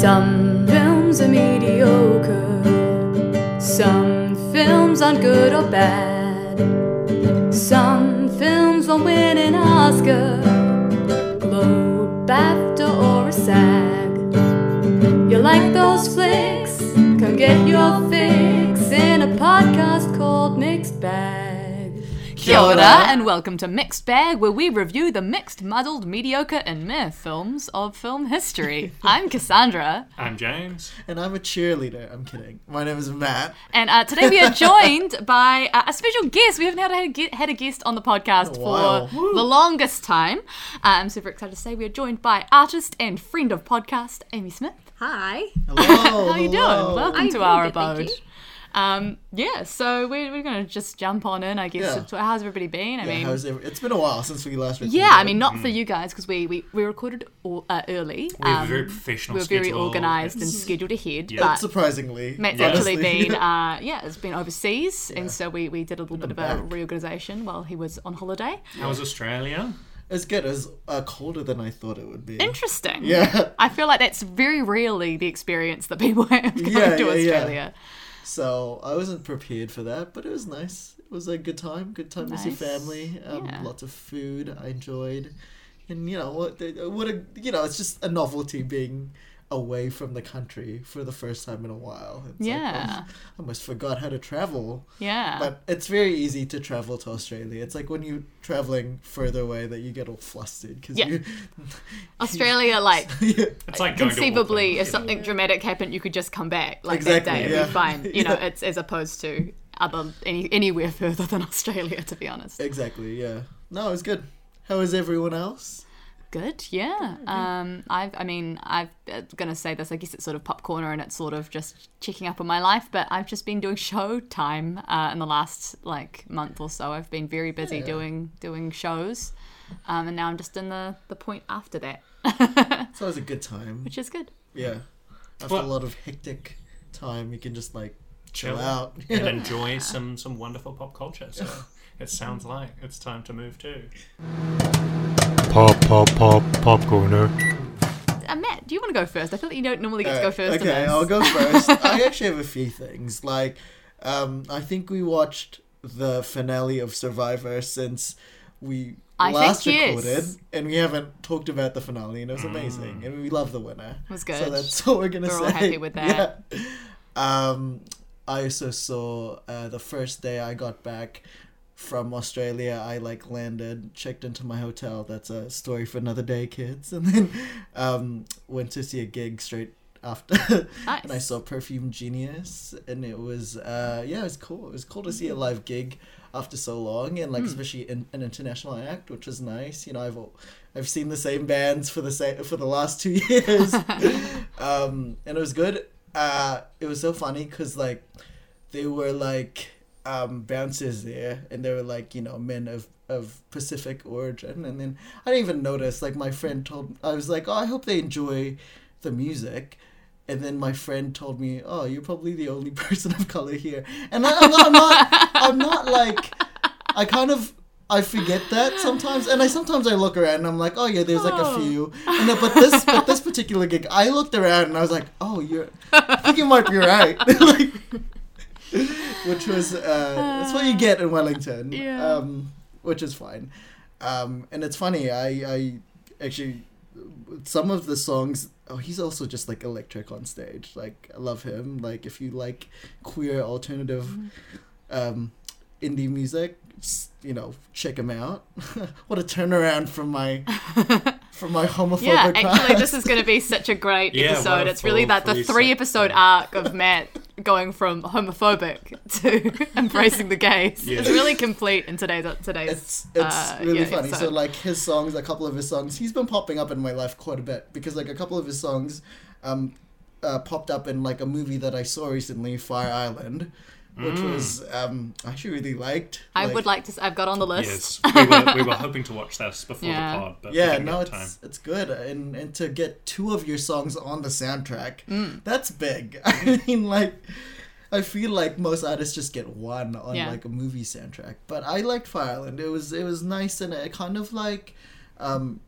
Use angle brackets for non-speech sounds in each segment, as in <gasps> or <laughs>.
Some films are mediocre, some films aren't good or bad. Some films won't win an Oscar, Globe, BAFTA, or a SAG. You like those flicks? Come get your Kia and welcome to Mixed Bag, where we review the mixed, muddled, mediocre, and meh films of film history. <laughs> I'm Cassandra, I'm James. And I'm a cheerleader. I'm kidding. My name is Matt. and uh, today we are <laughs> joined by uh, a special guest. We haven't had a, had a guest on the podcast Oh, wow. for the longest time. Uh, I'm super excited to say we are joined by artist and friend of podcast, Amy Smith. Hi. Hello. <laughs> How are you doing? Welcome I'm to our good, thank abode. You. Um, yeah, so we're, we're going to just jump on in, I guess. Yeah. to- How's everybody been? I Yeah, mean, how's it? It's been a while since we last recorded. Yeah, I mean, not for you guys because we, we, we recorded au- uh, early. We have a Um, very professional we were very organised and scheduled ahead. Yeah. But surprisingly. Matt's Yeah. actually been, <laughs> uh, yeah, it's been overseas, Yeah. and so we, we did a little bit of I'm a reorganisation while he was on holiday. How was Australia? It's good. It was uh, colder than I thought it would be. Interesting. Yeah. I feel like that's very rarely the experience that people <laughs> have going Yeah, to yeah, yeah. Australia. So I wasn't prepared for that, but it was nice. It was a good time. Good time to see Nice. family. Um, Yeah. Lots of food. I enjoyed. And you know what? What a you know. It's just a novelty being away from the country for the first time in a while. It's like, Yeah. oh, I almost forgot how to travel. Yeah. But it's very easy to travel to Australia. It's like when you're traveling further away that you get all flustered because Yeah. you. <laughs> Australia, <laughs> like, yeah. It's like conceivably, if something dramatic happened, you could just come back like Exactly, that day and yeah. be fine. You <laughs> know, Yeah. it's as opposed to other any anywhere further than Australia, to be honest. Exactly. Yeah. No, it was good. How is everyone else? Good, yeah. Um, I've, I mean, I've uh, gonna say this. I guess it's sort of popcorner and it's sort of just checking up on my life. But I've just been doing <laughs> show time uh, in the last like month or so. I've been very busy Yeah. doing doing shows, um, and now I'm just in the the point after that, So <laughs> It's always a good time. which is good. Yeah. After Well- a lot of hectic time, you can just like chill, Chill out. and <laughs> enjoy some some wonderful pop culture. So it sounds like it's time to move too. Pop, pop, pop, popcorner. Uh, Matt, do you want to go first? I feel like you don't normally get to go Uh, first. in Okay. I'll go <laughs> first. I actually have a few things. Like, um, I think we watched the finale of Survivor since we I last think yes. recorded, and we haven't talked about the finale, and it was amazing, and we love the winner. It was So that's <laughs> all we're gonna We're say. all happy with that. Yeah. Um, I also saw uh, the first day I got back from Australia. I like landed, checked into my hotel. That's a story for another day, kids. <laughs> And then um, went to see a gig straight after. Nice. <laughs> and I saw Perfume Genius, and it was uh, yeah, it was cool. It was cool to see a live gig after so long, and like especially in, an international act, which was nice. You know, I've I've seen the same bands for the same for the last two <laughs> years, um, and it was good. Uh, it was so funny because like they were like um, bouncers there, and they were like you know men of of Pacific origin, and then I didn't even notice. Like my friend told, I was like, oh, I hope they enjoy the music. And then my friend told me, "Oh, you're probably the only <laughs> person of color here." And I, I'm, not, I'm not, I'm not like, I kind of, I forget that sometimes, and I sometimes I look around and I'm like, "Oh yeah, there's like a Oh. few." And then, but this, but this particular gig, I looked around and I was like, "Oh, you're, I think you might be right." <laughs> like, <laughs> which was, uh, that's what you get in Wellington. Yeah. Um, which is fine. Um, and it's funny. I, I actually some of the songs oh he's also just like electric on stage like i love him like if you like queer alternative um indie music you know check him out <laughs> what a turnaround from my <laughs> from my homophobic Yeah, actually, this is going to be such a great Yeah, episode. It's really that the three three episode yeah. arc of Matt going from homophobic <laughs> to <laughs> embracing the gays. Yeah. It's really complete in today's today's. it's it's uh, really yeah, funny. So like his songs, a couple of his songs, he's been popping up in my life quite a bit because like a couple of his songs, um, uh, popped up in like a movie that I saw recently, Fire Island, which Mm. was um I actually really liked. I would like to. I've got on the list. Yes, we were, we were hoping to watch this before Yeah. the pod, but Yeah, no, it's time. it's good, and and to get two of your songs on the soundtrack, Mm. that's big. <laughs> I mean, like, I feel like most artists just get one on Yeah. like a movie soundtrack, but I liked Fire Island. It was it was nice and it kind of like, um,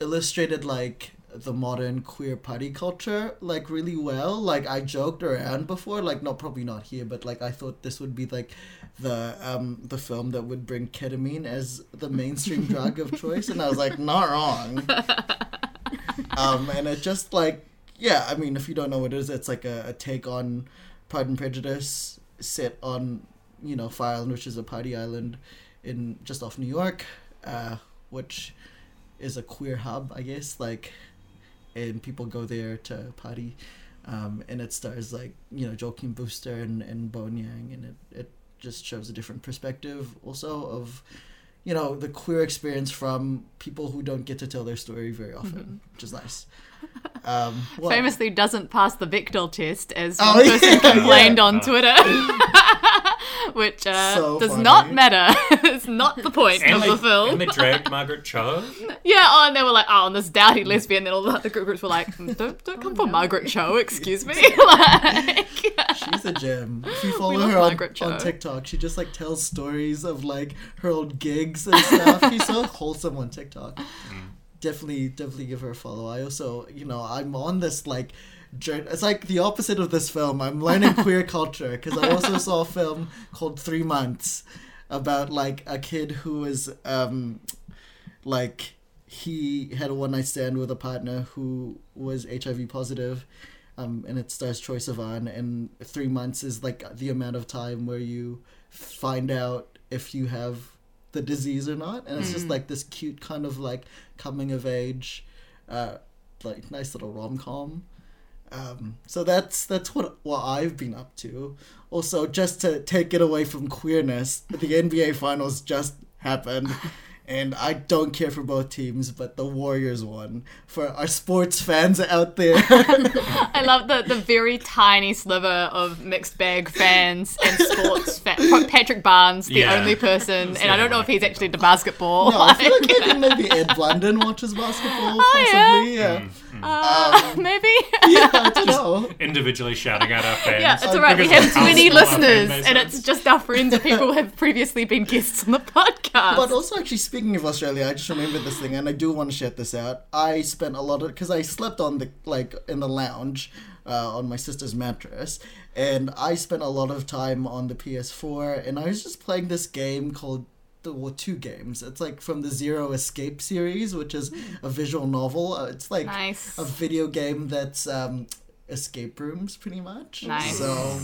illustrated like the modern queer party culture like really well. Like I joked around before, like not probably not here, but like I thought this would be like the um the film that would bring ketamine as the mainstream <laughs> drug of choice, and I was like, not wrong. <laughs> um, and it just like yeah, I mean, if you don't know what it is, it's like a, a take on Pride and Prejudice set on you know Fire Island, which is a party island in just off New York, uh, which is a queer hub, I guess. Like, and people go there to party, um, and it stars like you know Joel Kim Booster and and Bowen Yang, and it it just shows a different perspective also of you know the queer experience from people who don't get to tell their story very often, which is nice. <laughs> Um, what- Famously doesn't pass the Bechdel test, as Oh, one person <laughs> yeah, complained yeah. on Twitter. <laughs> <laughs> Which uh, So does funny. not matter. <laughs> it's not the point And of they, the film. and they <laughs> dragged Margaret Cho. Yeah, oh, and they were like, oh, and this dowdy lesbian. and all the other groups were like, "Mm, don't, don't come for Margaret Cho, excuse me. like, She's a gem. If you follow her on, on TikTok, she just like tells stories of like her old gigs and stuff. She's so wholesome on TikTok. Definitely, definitely give her a follow. I also, you know, I'm on this like. It's like the opposite of this film. I'm learning <laughs> queer culture because I also saw a film called Three Months about like a kid who was um like he had a one night stand with a partner who was HIV positive, um, and it stars Troye Sivan. And three months is like the amount of time where you find out if you have the disease or not, and it's just like this cute kind of like coming of age, uh, like nice little rom com. Um, so that's that's what what I've been up to. Also, just to take it away from queerness, the NBA Finals just happened, <laughs> and I don't care for both teams, but the Warriors won. For our sports fans out there, <laughs> I love the, the very tiny sliver of mixed bag fans and sports fa- Patrick Barnes, the Yeah. only person, and I don't know if he's actually into basketball. no, I feel like like, maybe, maybe Ed Blunden watches basketball, <laughs> Oh, yeah. possibly. Yeah, uh, <laughs> maybe. <laughs> yeah, I don't know. Individually shouting out our fans. Yeah, it's alright. We have 20 small our fan listeners, and it's just our friends and people who have previously been guests on the podcast. But also, actually, speaking of Australia, I just remembered this thing, and I do want to shout this out. I spent a lot of because I slept on the like in the lounge uh, on my sister's mattress, and I spent a lot of time on the PS4, and I was just playing this game called. The, well, two games. It's like from the Zero Escape series, which is a visual novel. Uh, it's like Nice. a video game that's um, escape rooms, pretty much. Nice. So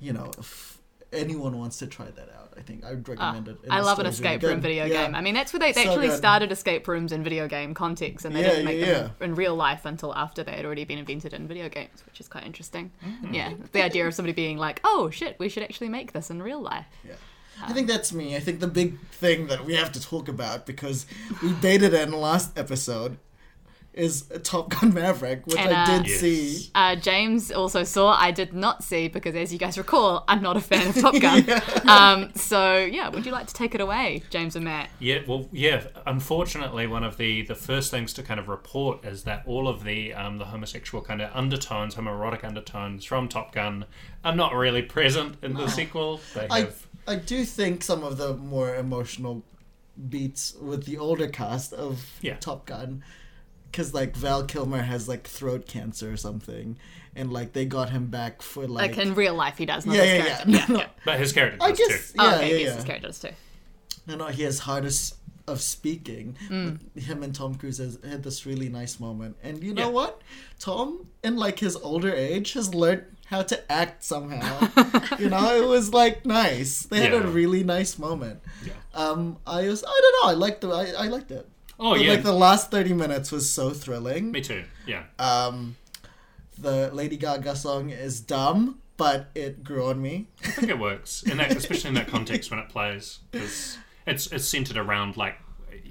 you know, if anyone wants to try that out, I think I would Ah, recommend it. And I love an escape room good. video Yeah. game. I mean, that's where they, they So actually good. started escape rooms in video game context, and they Yeah, didn't make yeah, them in real life until after they had already been invented in video games, which is quite interesting. Mm-hmm. Yeah, the idea of somebody being like, "Oh shit, we should actually make this in real life." Yeah. I think that's me. I think the big thing that we have to talk about because we <laughs> baited it in the last episode is Top Gun Maverick, which And, I uh, did Yes. see. Uh, James also saw. I did not see because, as you guys recall, I'm not a fan of Top <laughs> Gun. um, so yeah, would you like to take it away, James and Matt? Yeah, well, yeah. Unfortunately, one of the, the first things to kind of report is that all of the um, the homosexual kind of undertones, homoerotic undertones from Top Gun, are not really present in the sequel. They have I do think some of the more emotional beats with the older cast of Yeah. Top Gun, because like Val Kilmer has like throat cancer or something, and like they got him back for like. Like in real life, he does. Not yeah, his yeah, character. yeah. No, no. but his character I does guess too. Oh, yeah, okay, yeah, yeah. his character does too. No, no, he has hardest of speaking. Mm. Him and Tom Cruise has had this really nice moment, and you know Yeah. what? Tom, in like his older age, has learned how to act somehow. <laughs> you know, it was like nice. They had a really nice moment. Yeah. Um, I was, I don't know, I liked the, I, I liked it. Oh But, yeah, Like the last thirty minutes was so thrilling. me too. Yeah. Um, the Lady Gaga song is dumb, but it grew on me. I think it works in that, especially in that <laughs> context when it plays, because it's it's centered around like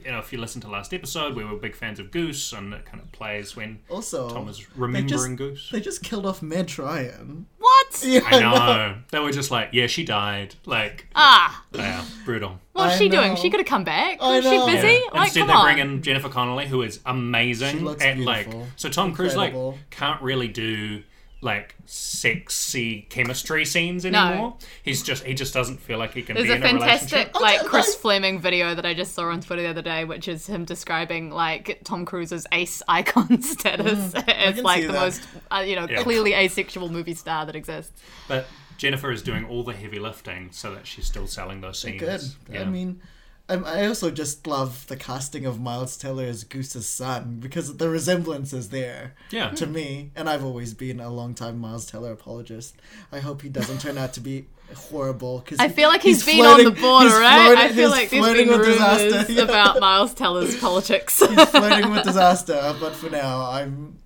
you know if you listen to last episode, we were big fans of Goose, and it kind of plays when Also, Tom is they remembering just, Goose. They just killed off Meg Ryan. What? <laughs> Yeah, I know they were just like, yeah, she died. Like, Ah, yeah, brutal. what's I she doing? She could have come back. I Was she busy? Yeah. Like, Instead, come they on. bring in Jennifer Connelly, who is amazing. She looks and like, so Tom Cruise like can't really do like sexy chemistry scenes anymore. He's just he just doesn't feel like he can There's be a in a fantastic like Okay, Chris Fleming video that I just saw on Twitter the other day, which is him describing like Tom Cruise's ace icon <laughs> status as like the that. most uh, you know Yeah. clearly asexual movie star that exists. But Jennifer is doing all the heavy lifting so that she's still selling those scenes. Good. Yeah. I mean, I also just love the casting of Miles Teller as Goose's son because the resemblance is there. Yeah. To me, and I've always been a long time Miles Teller apologist. I hope he doesn't turn out to be horrible. Cause I feel like he's been on the border, he's right? flirting- I feel he's like there's flirting been with rumors disaster. Yeah. about Miles Teller's <laughs> politics. He's flirting with disaster, but for now, I'm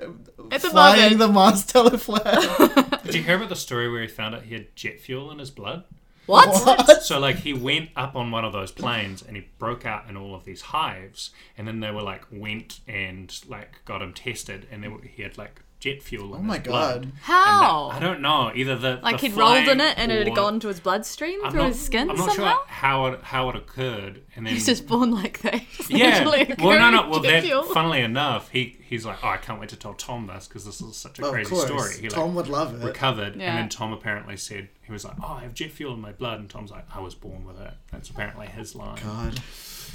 uh, At the flying moment. the Miles Teller flag. Did you hear about the story where he found out he had jet fuel in his blood? What? what? So like he went up on one of those planes and he broke out in all of these hives, and then they were like went and like got him tested, and they were, he had like jet fuel. In Oh my his blood. god. How? I don't know. Either the like the he'd rolled in it and it had gone to his bloodstream I'm through not, his skin I'm not somehow. sure how it how it occurred, and then He's just born like that. <laughs> Yeah. Well, no, no. Well, that, fuel. funnily enough, he he's like, oh, I can't wait to tell Tom this because this is such a Of crazy story. He Tom like would love it. recovered, Yeah. and then Tom apparently said he was like, oh, I have jet fuel in my blood, and Tom's like, I was born with it. That's apparently his line, God.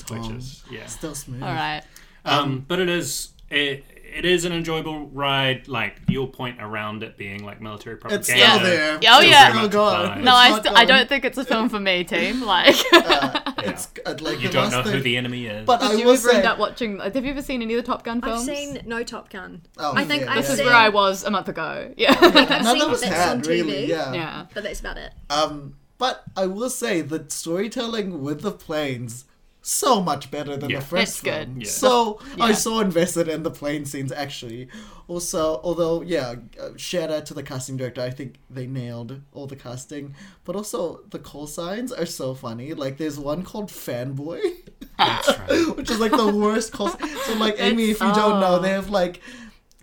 which Tom. is yeah. Still smooth. All right. Um, but it is it, it is an enjoyable ride. Like your point around it being like military propaganda. It's still there. Oh, It's yeah. still Oh, gone. No, I, st- I don't think it's a film for me, team. <laughs> Like, Uh, it's uh, like You don't last know who the enemy is. But I did you will ever say, end up watching? Have you ever seen any of the Top Gun films? I've seen no Top Gun. Oh, I think yeah, I've This is where I was a month ago. <laughs> Yeah. I think I've none seen of us had on TV, really. Yeah. yeah. but that's about it. Um, but I will say the storytelling with the planes so much better than Yeah. the first It's good. one. Yeah. So <laughs> Yeah. I'm so invested in the plane scenes actually. Also, although yeah, uh, shout out to the casting director. I think they nailed all the casting. But also the call signs are so funny. Like there's one called Fanboy. That's right. <laughs> which is like the worst call. So like Amy, if you don't know, they have like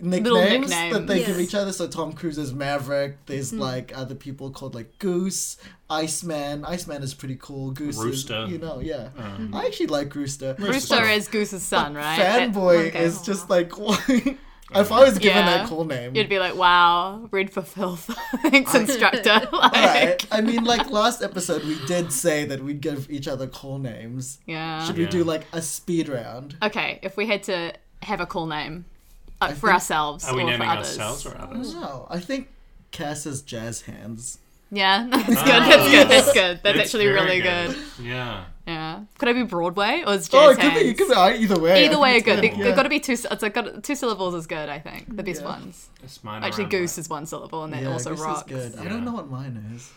nicknames, that nicknames. they give Yes. each other. So Tom Cruise is Maverick. There's Hmm. like other people called like Goose, Iceman. Iceman is pretty cool. Goose Rooster. is you know yeah. Um, I actually like Rooster. Rooster But- is Goose's son, right? Fanboy okay. is just like <laughs> if I was given Yeah. that cool name. You'd be like, "Wow, read for filth." <laughs> Thanks, instructor. <laughs> like, Alright. I mean, like last episode, we did say that we'd give each other cool names. Yeah. Should Yeah. we do like a speed round? Okay, if we had to have a cool name uh, for think- ourselves Are we or for naming others. ourselves or others? No, I think Cass has jazz hands. Yeah, <laughs> that's good. That's good. That's good. That's, It's actually really good. Yeah. Yeah. Could I be Broadway or is jazz Oh, it could hands? be, it could be uh, either way. Either way, are good. They, yeah. They've got to be two. It's like got, two syllables is good. I think the best Yeah. ones. It's mine Actually, goose like- is one syllable, and then Yeah, also Goose is rocks. good. I don't know what mine is.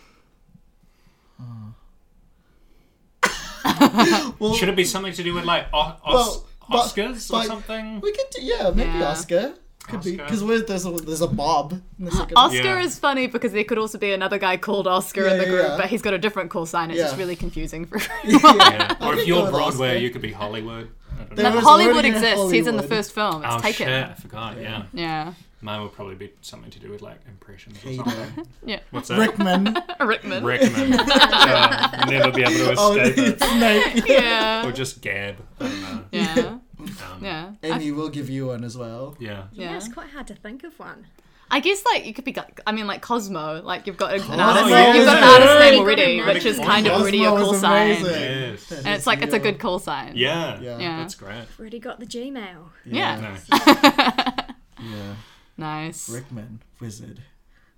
Well, <laughs> Should it be <laughs> something to do with like o- os- Well, but- Oscars or something? we could do, yeah, maybe Yeah. Oscar. Could be Oscar. because there's a there's a Bob in the second. <gasps> Oscar Yeah. is funny because there could also be another guy called Oscar Yeah, in the yeah, group, yeah. but he's got a different call sign. It's just Yeah. really confusing for <laughs> Yeah. I <laughs> Or if go you're with Broadway, Oscar. you could be Hollywood. I don't There know. was Hollywood already exists. He's in the Hollywood. first film. It's Oh taken. shit! I forgot. Yeah. Yeah. Mine would probably be something to do with like impressions or something. Yeah. What's that? Rickman. <laughs> Rickman. Recommend. <laughs> uh, never be able to oh, escape it. Snake. <laughs> Yeah. Or just Gab. I don't know. Yeah. Um, Yeah. I, Amy will give you one as well. Yeah. yeah. Yeah, it's quite hard to think of one. I guess like you could be. like- I mean, like Cosmo. Like you've got an Cosmo, artist. yeah. You've got an Yeah. artist name already, which is Cosmo kind of already a is call sign. Yes. And it's like it's a good call sign. Yeah. Yeah. Yeah. That's great. Already got the Gmail. Yeah. No. Yeah. Nice. Rickman, wizard.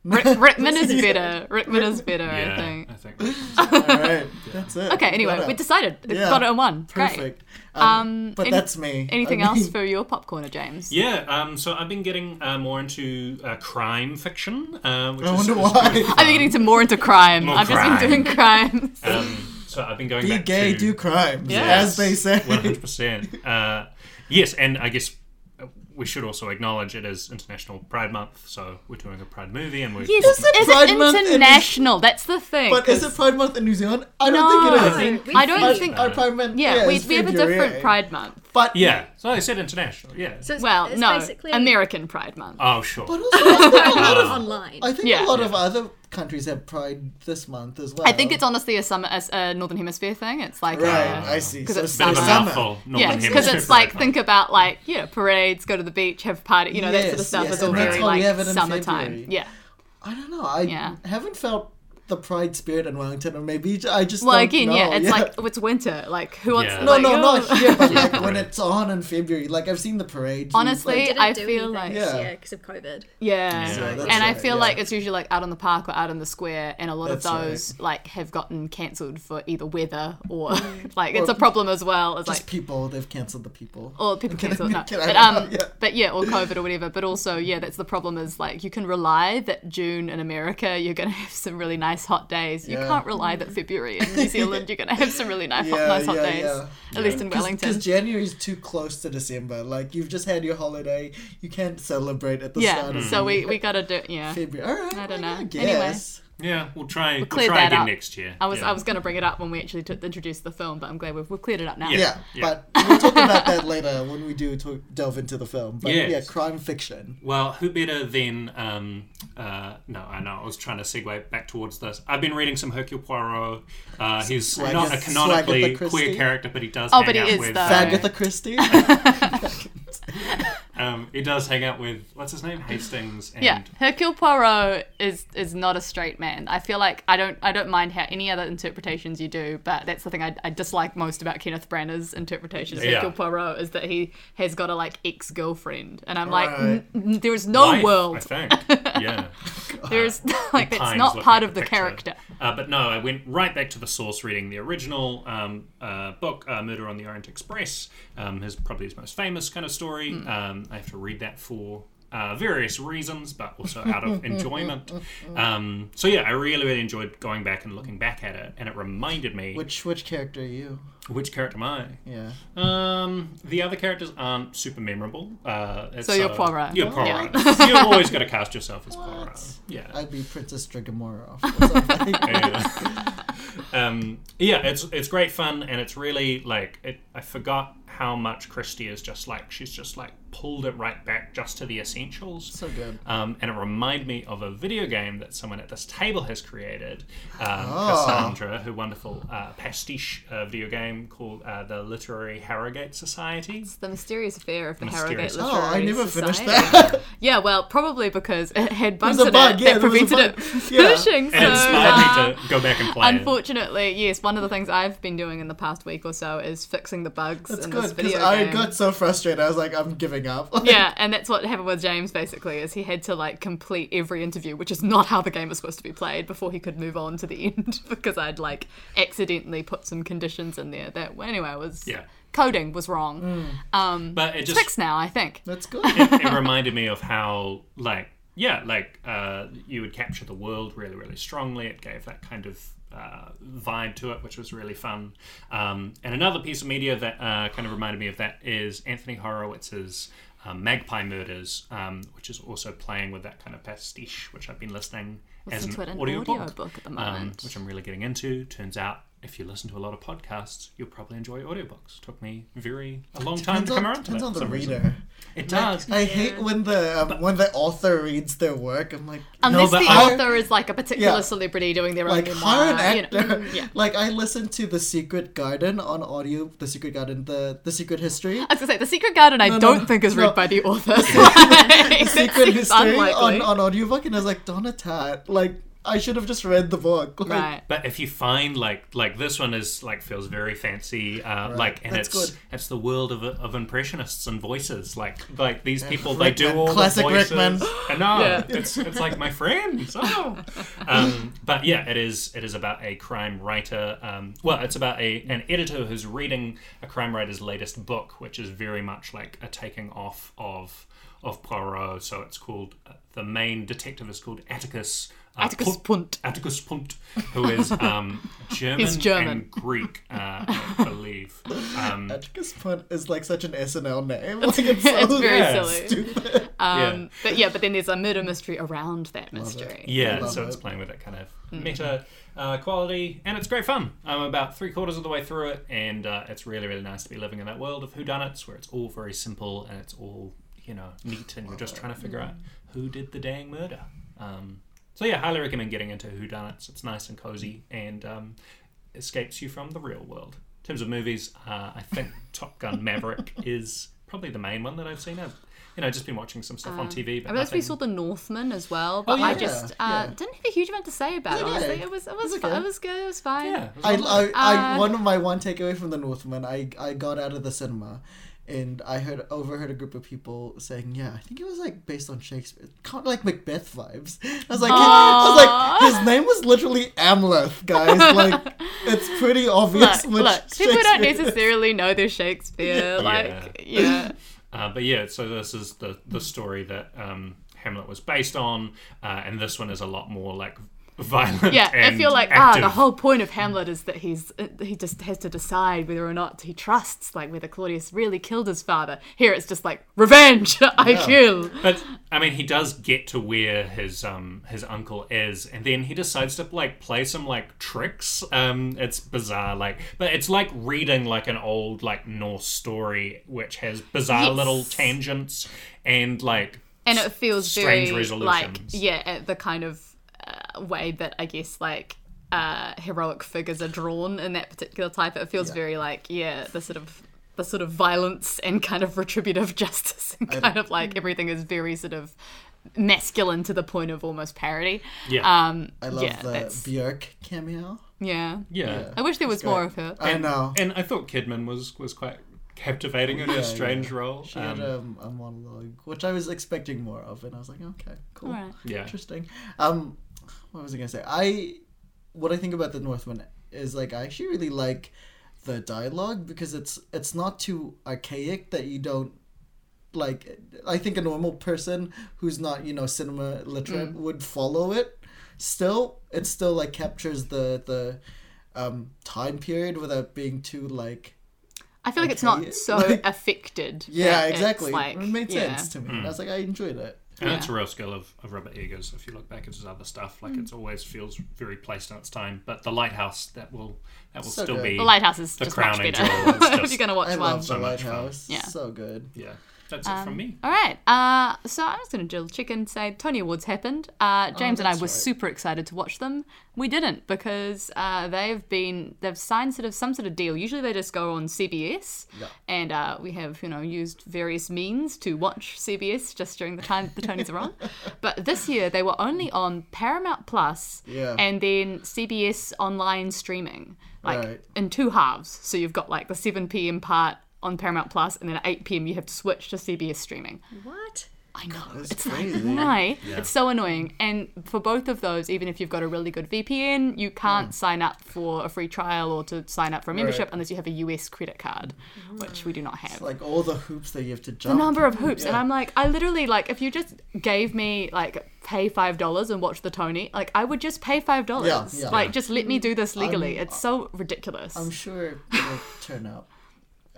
Rick, <laughs> Rickman is better. Rickman is better, Yeah. I think. I think. <laughs> All right, that's it. Okay, anyway, we it. decided. We Yeah. Got it in one. Great. Perfect. Um, Um, but any- that's me. Anything I else for your popcorner, James? Yeah. Um. So I've been getting uh, more into uh, crime fiction. Uh, which I is, wonder is why. I've been getting to more into crime. More I've just been doing crimes. <laughs> Um, so I've been going Be back gay, to do crimes, Yes. as they say. One hundred percent. Uh, Yes, and I guess we should also acknowledge it is International Pride Month, so we're doing a Pride movie, and we're Yes, Is it is Pride it Month in international? That's the thing. But is it Pride Month in New Zealand? I don't No. think it is. I think- I don't think- think. Our Pride Month, Yeah, we, we have a different Pride Month. But Yeah, so I said international. Yeah. So it's, Well, it's no, basically American Pride Month. oh sure. But also, I think a lot of <laughs> online. I think Yeah. a lot of other countries have Pride this month as well. I think it's honestly a summer, as a northern hemisphere thing. It's like right. a- I see. 'cause So it's Bit of a summer. summer. mouthful. yeah, because it's like Pride think about like you know parades, go to the beach, have party, you know that sort of stuff. yes, It's all very why like have it summertime. February. Yeah. I don't know. I Yeah. haven't felt the Pride spirit in Wellington, or maybe I just Well, don't again, know. yeah, it's like it's winter. Like who wants? Yeah. to no, like, no, oh. not here, but <laughs> like when it's on in February. Like I've seen the parade. Honestly, Didn't I feel anything like Yeah. because of COVID. Yeah, Yeah, and that's I feel yeah. like it's usually like out on the park or out in the square, and a lot That's of right. those like have gotten cancelled for either weather or <laughs> like Or it's a problem as well. It's just like people. They've cancelled the people. or people Can I- cancel it. No. But um, yeah. but yeah, or COVID or whatever. But also, yeah, that's the problem. Is like you can rely that June in America you're gonna have some really nice hot days. You Yeah. can't rely that February in New <laughs> Zealand you're gonna have some really nice hot, Yeah, nice hot yeah, days. yeah. At least in Wellington. Because January's too close to December. Like you've just had your holiday, you can't celebrate at the yeah, start of so we we gotta do yeah. February. All right, I don't know. I Anyway. Guess. Yeah, we'll try. We'll, cleared try that again up. next year. I was yeah. I was gonna bring it up when we actually t- introduced the film, but I'm glad we've, we've cleared it up now. Yeah. Yeah, yeah. but we'll talk about that later when we do talk, delve into the film. But Yes. yeah, crime fiction. Well, who better than um, uh, no, I know I was trying to segue back towards this. I've been reading some Hercule Poirot. Uh, he's Swag- not a canonically queer character, but he does. Oh, hang but he out is, with, though. uh, Agatha Christie. <laughs> <laughs> um, he does hang out with what's his name, Hastings. And Yeah, Hercule Poirot is is not a straight man. I feel like I don't I don't mind how any other interpretations you do, but that's the thing I, I dislike most about Kenneth Branagh's interpretation of Yeah. Hercule Poirot is that he has got a like ex girlfriend, and I'm like, "N- n- there is no Wife, world. I think. <laughs> Yeah. <laughs> There's <laughs> like that's not part of the picture. character. Uh, but no, I went right back to the source, reading the original um, uh, book, uh, Murder on the Orient Express. Um, his probably his most famous kind of story. Hmm. Um, I have to read that for. Uh, various reasons, but also out of <laughs> enjoyment. <laughs> Um, so yeah, I really, really enjoyed going back and looking back at it, and it reminded me which, which which character are you? Which character am I? Yeah. Um, the other characters aren't super memorable. Uh, So you're uh, Poirot. You're Yeah. Poirot. <laughs> You've always got to cast yourself as Poirot. Yeah. I'd be Princess Dragomiroff. or something. yeah. um, yeah, it's it's great fun, and it's really like it. I forgot how much Christie is just like she's just like pulled it right back just to the essentials. so good. Um, and it reminded me of a video game that someone at this table has created, um, Oh. Cassandra, her wonderful uh, pastiche uh, video game called uh, the Literary Harrogate Society. It's the mysterious affair of the Mysterious- Harrogate Oh, I never finished Society. that. Yeah, well, probably because it had bugs was in bug, it yeah, that there was a prevented it bug. <laughs> from Yeah. finishing. And so, it inspired uh, me to go back and play it. Unfortunately, yes, one of the things I've been doing in the past week or so is fixing the bugs That's in this good because video I got so frustrated. I was like, I'm giving up. <laughs> yeah, and that's what happened with James basically is he had to like complete every interview, which is not how the game is supposed to be played, before he could move on to the <laughs> end because I'd like accidentally put some conditions in there that well, anyway was Yeah. coding was wrong. Um, But it just fixed now, I think. That's good. it, it <laughs> reminded me of how like yeah like uh, you would capture the world really really strongly it gave that kind of uh, vibe to it which was really fun um, and another piece of media that uh, kind of reminded me of that is anthony horowitz's um, magpie murders um, which is also playing with that kind of pastiche which i've been listening as Listen an to it in audiobook, audiobook at the um, moment. which i'm really getting into turns out if you listen to a lot of podcasts, you'll probably enjoy audiobooks. Took me very a long time Depends to come on, around to depends that. on the some reason. reader. It does. I hate when the um, when the author reads their work. I'm like, Unless but the I- author is like a particular Yeah. celebrity doing their like own hire memoir, an you actor. know, <laughs> mm, yeah. Like I listened to The Secret Garden on audio. The Secret Garden, the the Secret History. I was gonna say the Secret Garden. I No, no, don't no, think is no. read by the author. <laughs> The Secret <laughs> History unlikely. on, on audiobook, and I was like, Donna Tartt. Like I should have just read the book. Like, right. But if you find like like this one is like feels very fancy, uh, like and that's it's good. it's the world of of impressionists and voices. Like like these people, they do Rickman. all Classic the voices. Rickman. I know Yeah. it's it's like my friends. <laughs> Oh. Um, but yeah, it is it is about a crime writer. Um, well, it's about a an editor who's reading a crime writer's latest book, which is very much like a taking off of of Poirot. So it's called uh, the main detective is called Atticus Atticus Punt. Atticus Punt, who is <laughs> um, German, He's German. and Greek, uh, I believe. Um, Atticus Punt is like such an SNL name. Like it's, <laughs> so It's very Yeah. <laughs> silly. stupid. Um, Yeah. But yeah, but then there's a murder mystery around that mystery. Yeah, Love so it. it's playing with that kind of Mm-hmm. meta uh, quality, and it's great fun. I'm about three quarters of the way through it, and uh, it's really, really nice to be living in that world of whodunits where it's all very simple and it's all you know neat, and you're just trying to figure out who did the dang murder. Um, so yeah, highly recommend getting into whodunits. It's nice and cozy, and um, escapes you from the real world. In terms of movies, uh, I think <laughs> Top Gun Maverick is probably the main one that I've seen. I've you know just been watching some stuff on TV, but I realized we saw The Northman as well, but yeah. I just uh, yeah. didn't have a huge amount to say about it. Okay. Honestly, it was it was It's fu- okay. it was good. It was fine. yeah, it was I. I, I Uh, one of my one takeaway from the Northman, I, I got out of the cinema, and I heard overheard a group of people saying, "Yeah, I think it was like based on Shakespeare, kind of like Macbeth vibes." I was like, I was like, his name was literally Amleth, guys. Like, <laughs> it's pretty obvious. Look, which look, people don't Shakespeare- necessarily know their Shakespeare. Like, yeah. Uh, but yeah, so this is the the story that um, Hamlet was based on, uh, and this one is a lot more like violent. Yeah, if you're like, ah, the whole point of Hamlet is that he's uh, he just has to decide whether or not he trusts, like whether Claudius really killed his father. Here it's just like revenge, <laughs> I Yeah. kill. But I mean, he does get to where his um his uncle is, and then he decides to like play some like tricks. Um, it's bizarre, like, but it's like reading like an old like Norse story, which has bizarre Yes. little tangents and like and it feels strange very like resolutions. yeah uh, the kind of way that i guess like uh heroic figures are drawn in that particular type it feels Yeah. very like yeah the sort of the sort of violence and kind of retributive <laughs> justice and kind of like everything is very sort of masculine to the point of almost parody Yeah. um I love yeah the that's Björk cameo. yeah yeah. i wish there was It's more great. of her I know. And I thought Kidman was was quite captivating in Yeah, a strange yeah. role. She Um, had um, a monologue, which I was expecting more of, and I was like, okay, cool, All right. Yeah. interesting. Um, what was I gonna say? I what I think about the Northman is like I actually really like the dialogue because it's it's not too archaic that you don't like. I think a normal person who's not you know cinema literate would follow it. Still, it still like captures the the um, time period without being too like i feel like it's not so <laughs> like- affected yeah exactly like, it made yeah. sense to me i was like i enjoyed it And Yeah. it's a real skill of, of Robert Eggers. If you look back at his other stuff, like Mm. it's always feels very placed in its time. But the lighthouse that will that will So still good. be the lighthouse is the just much crowning better jewel. It's <laughs> if you're gonna watch i one love the So much fun. lighthouse Yeah. so good yeah. That's it Um, from me. All right. Uh, so I'm just going to check and say Tony Awards happened. Uh, James and I Oh, were right. super excited to watch them. We didn't because uh, they've been they've signed sort of some sort of deal. Usually they just go on CBS, Yeah. and uh, we have you know used various means to watch CBS just during the time the Tonys are on. <laughs> But this year they were only on Paramount Plus Yeah. and then CBS online streaming, like Right. in two halves. So you've got like the 7 p.m. part on Paramount Plus, and then at 8 p.m. you have to switch to CBS streaming. What? I know. That's it's crazy. like why? It's so annoying. And for both of those, even if you've got a really good VPN, you mm. can't sign up for a free trial or to sign up for a membership Right. unless you have a US credit card, which we do not have. like all the hoops that you have to jump. the number of hoops, and I'm like, I literally like, if you just gave me like pay five dollars and watch the Tony, like I would just pay five dollars. Yeah, yeah. Like just let me mm. do this legally. I'm- it's so ridiculous. i'm sure it'll turn up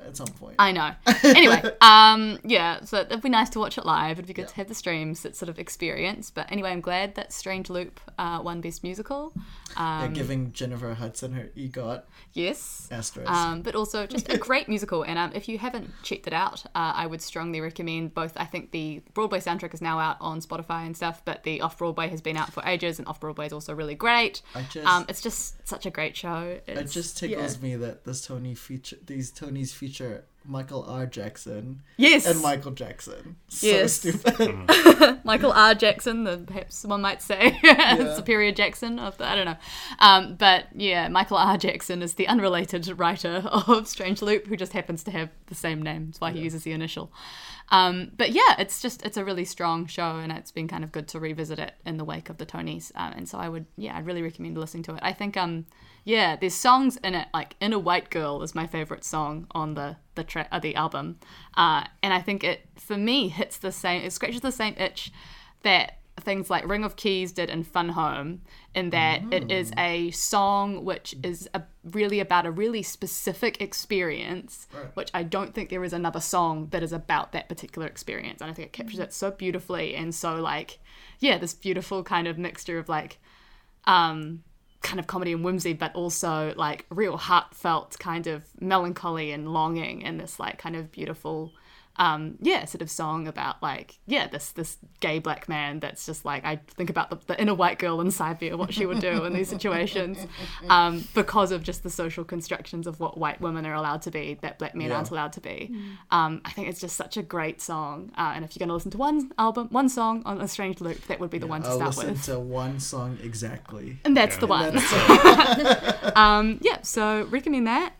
at some point I know. Anyway, <laughs> um, yeah, so it'd be nice to watch it live. It'd be good to have the streams, that sort of experience. But anyway, I'm glad that Strange Loop uh, won Best Musical. yeah, Um, giving jennifer hudson her egot yes. asterisk Um, but also just a <laughs> great musical. And um, if you haven't checked it out, uh, I would strongly recommend both. I think the Broadway soundtrack is now out on Spotify and stuff, but the Off Broadway has been out for ages, and Off Broadway is also really great. I just- um, it's just such a great show. it It's, just yeah. tickles me that this tony feature these tonys feature michael r jackson Yes. and michael jackson so Yes. stupid <laughs> <laughs> Michael R. Jackson, the perhaps one might say <laughs> Superior Jackson of the I don't know, um, but yeah, Michael R. Jackson is the unrelated writer of Strange Loop, who just happens to have the same name. That's why he uses the initial. Um, but yeah, it's just it's a really strong show, and it's been kind of good to revisit it in the wake of the Tonys. Um, and so I would yeah, I'd really recommend listening to it. I think um yeah, there's songs in it like "In a White Girl" is my favorite song on the the track uh, the album, uh, and I think it for me hits the same it scratches the same itch that things like Ring of Keys did in Fun Home, in that it is a song which is a, really about a really specific experience, which I don't think there is another song that is about that particular experience. And I think it captures it so beautifully and so like, yeah, this beautiful kind of mixture of like, um, kind of comedy and whimsy, but also like real heartfelt kind of melancholy and longing and this like kind of beautiful um yeah sort of song about like yeah this this gay black man that's just like i think about the, the inner white girl inside me and what she would do in these situations <laughs> um because of just the social constructions of what white women are allowed to be that black men Yeah. aren't allowed to be um i think it's just such a great song uh, and if you're going to listen to one album one song on a strange loop that would be the one to I'll start listen with to one song exactly. and that's the one That's <laughs> um, yeah, so recommend that.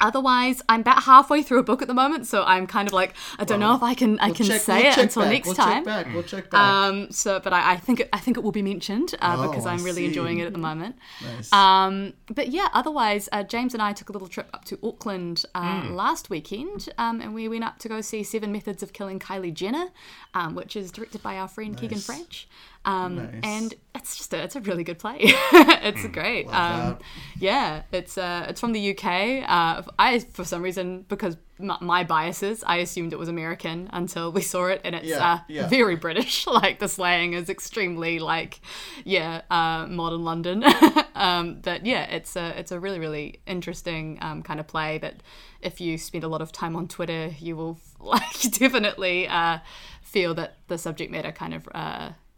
Otherwise, I'm about halfway through a book at the moment, so I'm kind of like I don't know if I can I We'll can check- say we'll it until back, next we'll time. Check back. We'll check back. Um, so, but I, I think it, I think it will be mentioned uh, Oh, because I I'm really enjoying it at the moment. nice. Um, but yeah, otherwise, uh, James and I took a little trip up to Auckland uh, Hmm. last weekend, um, and we went up to go see Seven Methods of Killing Kylie Jenner, um, which is directed by our friend Keegan French. Um, Nice. And it's just a, it's a really good play. <laughs> it's great. Um, yeah, it's uh, it's from the UK. Uh, I for some reason because my, my biases, I assumed it was American until we saw it, and it's Yeah, uh, yeah. very British. <laughs> like the slang is extremely like yeah, uh, modern London. <laughs> um, but yeah, it's a it's a really really interesting um, kind of play that if you spend a lot of time on Twitter, you will like definitely uh, feel that the subject matter kind of.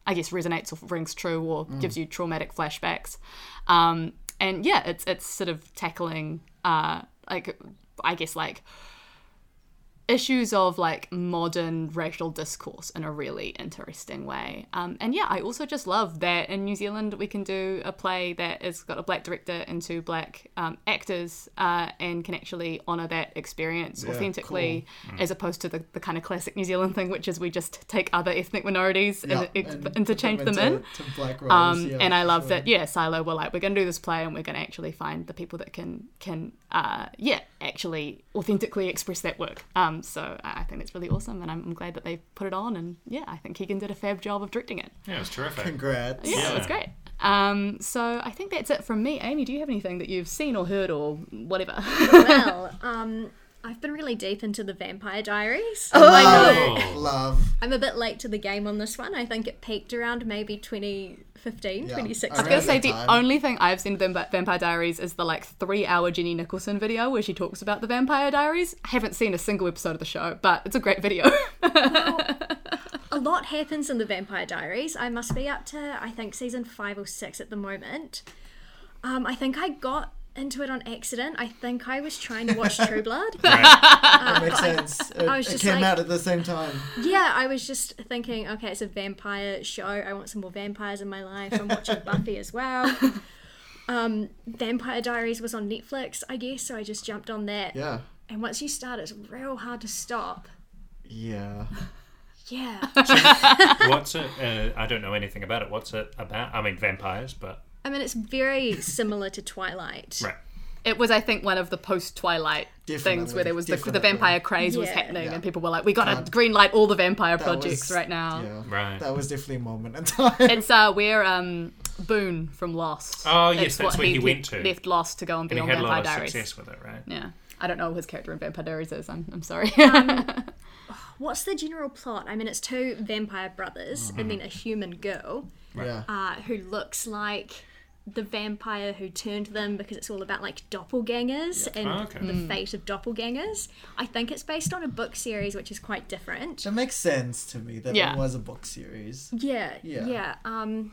I guess resonates or rings true or gives you traumatic flashbacks. Um, and yeah, it's it's sort of tackling uh, like I guess like issues of like modern racial discourse in a really interesting way. Um, and yeah, I also just love that in New Zealand we can do a play that has got a black director and two black um, actors uh, and can actually honour that experience authentically as opposed to the, the kind of classic New Zealand thing, which is we just take other ethnic minorities Yeah, and, ex- and interchange them, into- in. to black roles, Um, yeah, and I for love sure. that, yeah, Silo were like, we're going to do this play and we're going to actually find the people that can, can uh, yeah, actually authentically express that work. Um, so I I think that's really awesome and I'm, I'm glad that they put it on. And yeah, I think Keegan did a fab job of directing it. Yeah, it was terrific. Congrats. Yeah, Yeah. was great. Um, so I think that's it from me. Amy, do you have anything that you've seen or heard or whatever? well, <laughs> um, I've been really deep into the Vampire Diaries. Oh, Love. I'm a bit late to the game on this one. I think it peaked around maybe 2015, Yeah. 2016. I was Around gonna say the time. only thing I've seen of them Vampire Diaries is the like three hour Jenny Nicholson video where she talks about the Vampire Diaries. I haven't seen a single episode of the show, but it's a great video. <laughs> a lot happens in the Vampire Diaries. I must be up to I think season five or six at the moment. Um, I think I got into it on accident. I think I was trying to watch True <laughs> Blood. <laughs> That makes sense. It, <laughs> I was it just came like- out at the same time. Yeah, I was just thinking, okay, it's a vampire show. I want some more vampires in my life. I'm watching Buffy as well. Um, Vampire Diaries was on Netflix, I guess, so I just jumped on that. Yeah. And once you start, it's real hard to stop. Yeah. Yeah. what's it? Uh, I don't know anything about it. What's it about? I mean, vampires, but I mean, it's very similar to Twilight. right. it was, I think, one of the post Twilight things where there was the, the vampire craze was Yeah. happening, Yeah. and people were like, "We gotta Can't- green light all the vampire That projects was- right now." Yeah. Right. That was definitely a moment in <laughs> time. It's uh, where um, Boone from Lost. Oh, yes, that's what where he went to. Left Lost to go and be And he on had a Vampire lot of Diaries. success with it, right? Yeah, I don't know who his character in Vampire Diaries is. I'm, I'm sorry. <laughs> What's the general plot? I mean, it's two vampire brothers and then a human girl yeah. uh, who looks like the vampire who turned them because it's all about like doppelgangers and Oh, okay. the fate of doppelgangers. I think it's based on a book series which is quite different. That makes sense to me that Yeah. it was a book series. Yeah, Yeah. yeah. Um,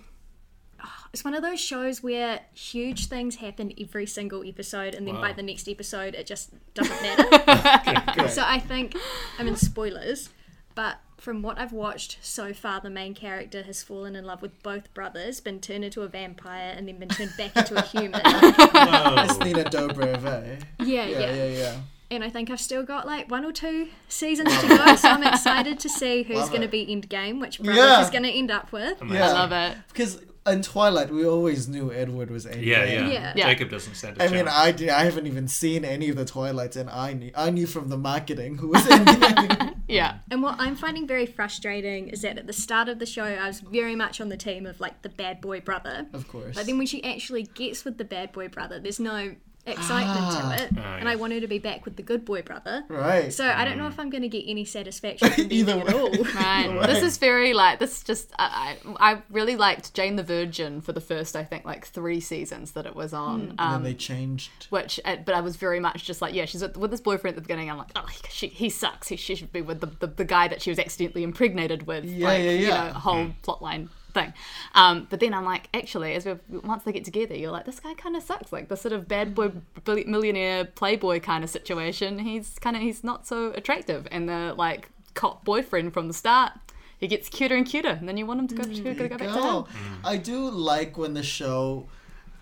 it's one of those shows where huge things happen every single episode, and then by the next episode, it just doesn't <laughs> matter. Great. so I think, I mean, spoilers, but from what I've watched so far, the main character has fallen in love with both brothers, been turned into a vampire, and then been turned back into a human. <laughs> It's Nina Dobrev, eh? yeah, Yeah, yeah, yeah, yeah. And I think I've still got like one or two seasons to go, so I'm excited to see who's Love going to it. be Endgame, which brother Yeah. is going to end up with. Amazing. Yeah. I love it. Because in Twilight, we always knew Edward was Endgame. Yeah, yeah, Yeah. Yeah. Jacob doesn't stand a I mean, chance. I, did, I haven't even seen any of the Twilights, and I knew I knew from the marketing who was Endgame. <laughs> Yeah. And what I'm finding very frustrating is that at the start of the show, I was very much on the team of like the bad boy brother. of course. But then when she actually gets with the bad boy brother, there's no excitement Ah. to it. Ah, and yeah. I want her to be back with the good boy brother. right. So I don't know if I'm going to get any satisfaction from <laughs> Either them at all. <laughs> Right. Right. This is very like this. Just I, I I really liked Jane the Virgin for the first I think like three seasons that it was on. and Um, then they changed. which, uh, but I was very much just like, yeah, she's with, with this boyfriend at the beginning. I'm like, oh, he, she, he sucks. He, she should be with the, the, the guy that she was accidentally impregnated with. Yeah, like, yeah, You yeah. know, whole plotline thing. Um, but then I'm like, actually, as we once they get together, you're like, this guy kind of sucks. Like the sort of bad boy, millionaire playboy kind of situation. He's kind of he's not so attractive, and the like cop boyfriend from the start. He gets cuter and cuter, and then you want him to go, to go, go back to him. I do like when the show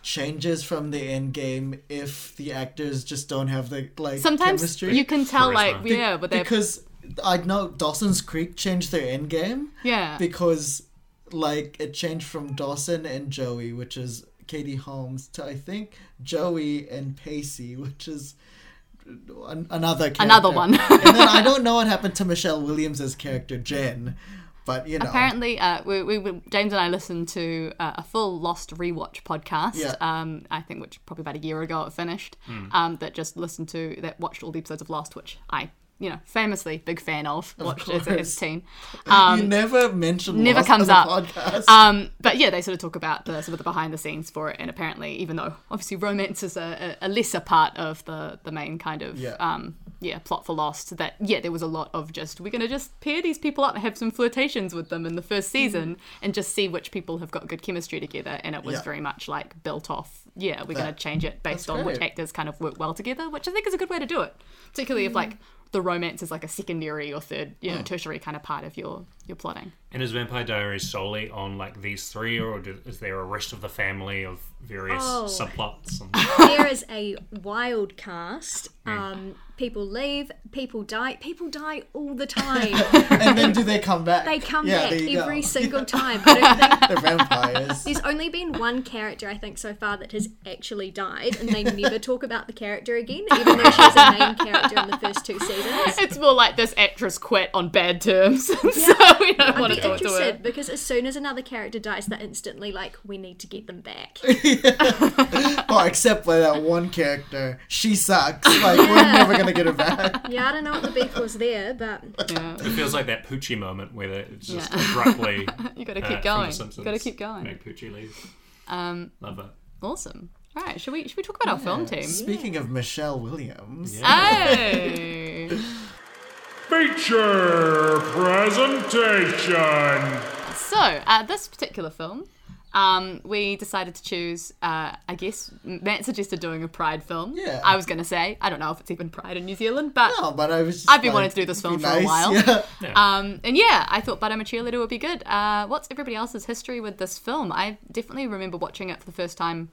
changes from the end game if the actors just don't have the like Sometimes chemistry. you can tell, Charisma. like, yeah, but they're because I know Dawson's Creek changed their end game yeah, because like it changed from Dawson and Joey, which is Katie Holmes, to I think Joey and Pacey, which is an- another character. Another one. and then I don't know what happened to Michelle Williams's character Jen, but you know. Apparently, uh, we, we, we James and I listened to uh, a full Lost rewatch podcast. Yeah. Um, I think which probably about a year ago it finished. Um, that just listened to that watched all the episodes of Lost, which I you know famously big fan of. Watched as, as a course. teen. <laughs> you Um, never mention never comes on up. podcast. um, but yeah, they sort of talk about the sort of the behind the scenes for it, and apparently, even though obviously romance is a, a lesser part of the the main kind of Yeah. um yeah plot for Lost, that yeah there was a lot of just we're gonna just pair these people up and have some flirtations with them in the first season and just see which people have got good chemistry together, and it was Yeah. very much like built off. Yeah, we're gonna change it based on which actors kind of work well together, which I think is a good way to do it, particularly if like the romance is like a secondary or third, you know, mm. tertiary kind of part of your your plotting. And is Vampire Diaries solely on like these three, or do, is there a rest of the family of various Oh. subplots? And... <laughs> there is a wild cast. Um, people leave, people die. People die all the <laughs> time. and then do they come back? They come Yeah, back every go. single <laughs> time. I don't think They're vampires. There's only been one character, I think, so far that has actually died, and they never talk about the character again, even though she's a main character in the first two seasons. It's more like this actress quit on bad terms, so <laughs> we don't I'd want be to talk to interested her. because as soon as another character dies, they're instantly like, we need to get them back. <laughs> oh, except for that one character. She sucks. Like, we're never gonna get her back. <laughs> Yeah, I don't know what the beef was there, but Yeah. It feels like that Poochie moment where it's just Yeah. abruptly. You got to uh, keep from going. The You got to keep going. Make Poochie leave. Um, Love it. awesome. All right, should we should we talk about our film team? Speaking of Michelle Williams, Hey. Feature presentation. so, uh, this particular film, um, we decided to choose. Uh, I guess Matt suggested doing a Pride film. Yeah. I was going to say I don't know if it's even Pride in New Zealand, but no, but I was. Just I've been wanting to do this be film for a nice, while. <laughs> Yeah. Um, and yeah, I thought But I'm a Cheerleader would be good. Uh, what's everybody else's history with this film? I definitely remember watching it for the first time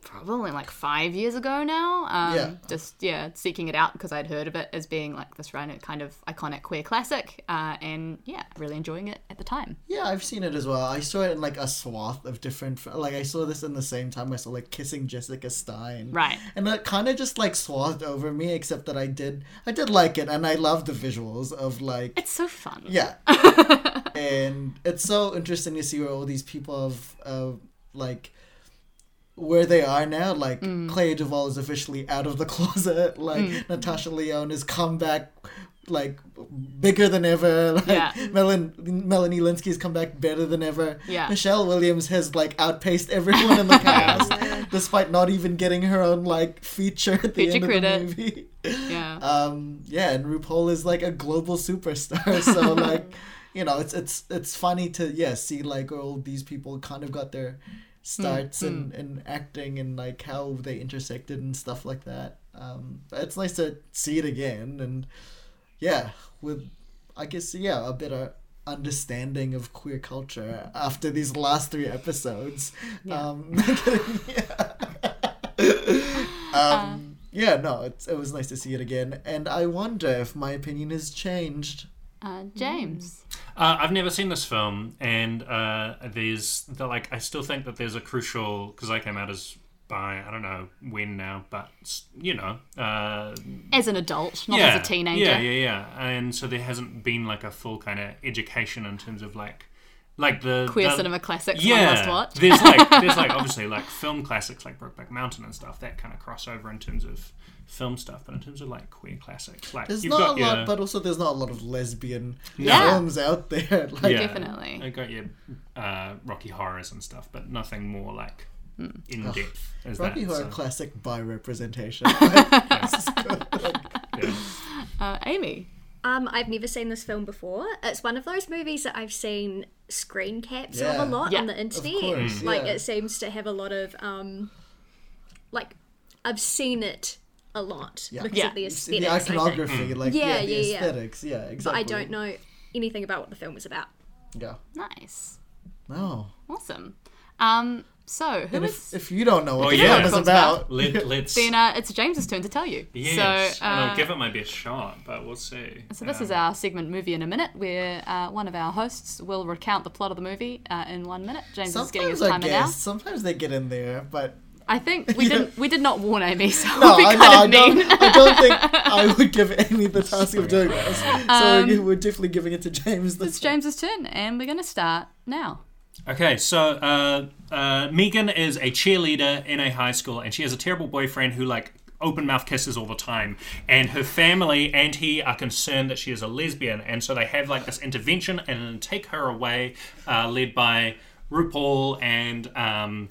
probably like five years ago now. Um, Yeah. Just, yeah, seeking it out because I'd heard of it as being like this kind of iconic queer classic. Uh, and yeah, really enjoying it at the time. Yeah, I've seen it as well. I saw it in like a swath of different. Like I saw this in the same time I saw like Kissing Jessica Stein. Right. And it kind of just like swathed over me, except that I did, I did like it, and I love the visuals of like. It's so fun. Yeah. <laughs> and it's so interesting to see where all these people have, uh, like, where they are now. Like, Mm. Clea Duvall is officially out of the <laughs> closet. Like, Natasha Lyonne has come back, like, bigger than ever. <laughs> Like, Yeah. Melon- Melanie Lynskey's come back better than ever. Yeah. Michelle Williams has, like, outpaced everyone in the <laughs> cast, despite not even getting her own, like, feature at the Feature end credit. of the movie. Yeah. um yeah and RuPaul is like a global superstar so like you know it's it's it's funny to yeah see like all these people kind of got their starts in, in acting and like how they intersected and stuff like that. Um but it's nice to see it again and yeah with I guess yeah a better understanding of queer culture after these last three episodes. Um <laughs> um, yeah, no, it's, it was nice to see it again, and I wonder if my opinion has changed. Uh, James. Uh, I've never seen this film, and uh, there's the, like I still think that there's a crucial because I came out as by I don't know when now, but you know, uh, As an adult, not yeah, as a teenager. Yeah, yeah, yeah. And so there hasn't been like a full kind of education in terms of like like the Queer the- cinema classics Yeah, there's like there's like <laughs> obviously like film classics like Brokeback Mountain and stuff that kind of cross over in terms of film stuff, but in terms of like queer classics, like There's you've not got a lot, but also there's not a lot of lesbian Yeah. films out there. <laughs> Like, yeah, Definitely. I got your uh, Rocky horrors and stuff, but nothing more like Hmm. in depth as Rocky that. Horror so, classic by representation. <laughs> <laughs> yeah. Uh, Amy. Um, I've never seen this film before. It's one of those movies that I've seen screen caps Yeah. of a lot Yeah. on the internet. course, Like yeah. it seems to have a lot of um, like I've seen it a lot Yeah. because Yeah. of the the aesthetics. I think. iconography, like yeah, Yeah, the yeah, yeah. aesthetics, yeah, But exactly. I don't know anything about what the film is about. Yeah, Nice. no. Awesome. Um, so who And is if, if you don't know what Oh, the yeah. film is Film's about, <laughs> Let, let's then uh, it's James's turn to tell you. yes, So, and uh, I'll give it my best shot, but we'll see. So this Um, is our segment movie in a minute, where uh, one of our hosts will recount the plot of the movie uh, in one minute. James is getting his sometimes I timer now. guess sometimes they get in there, but I think we didn't we did not warn Amy, so <laughs> <laughs> no, we'll I, kind no, I of don't. mean. I don't think <laughs> I would give Amy the task of doing this. So Um, we're definitely giving it to James. This It's James's turn, and we're going to start now. Okay, so uh, uh, Megan is a cheerleader in a high school, and she has a terrible boyfriend who like open mouth kisses all the time. And her family and he are concerned that she is a lesbian, and so they have like this intervention and take her away, uh, led by RuPaul and um,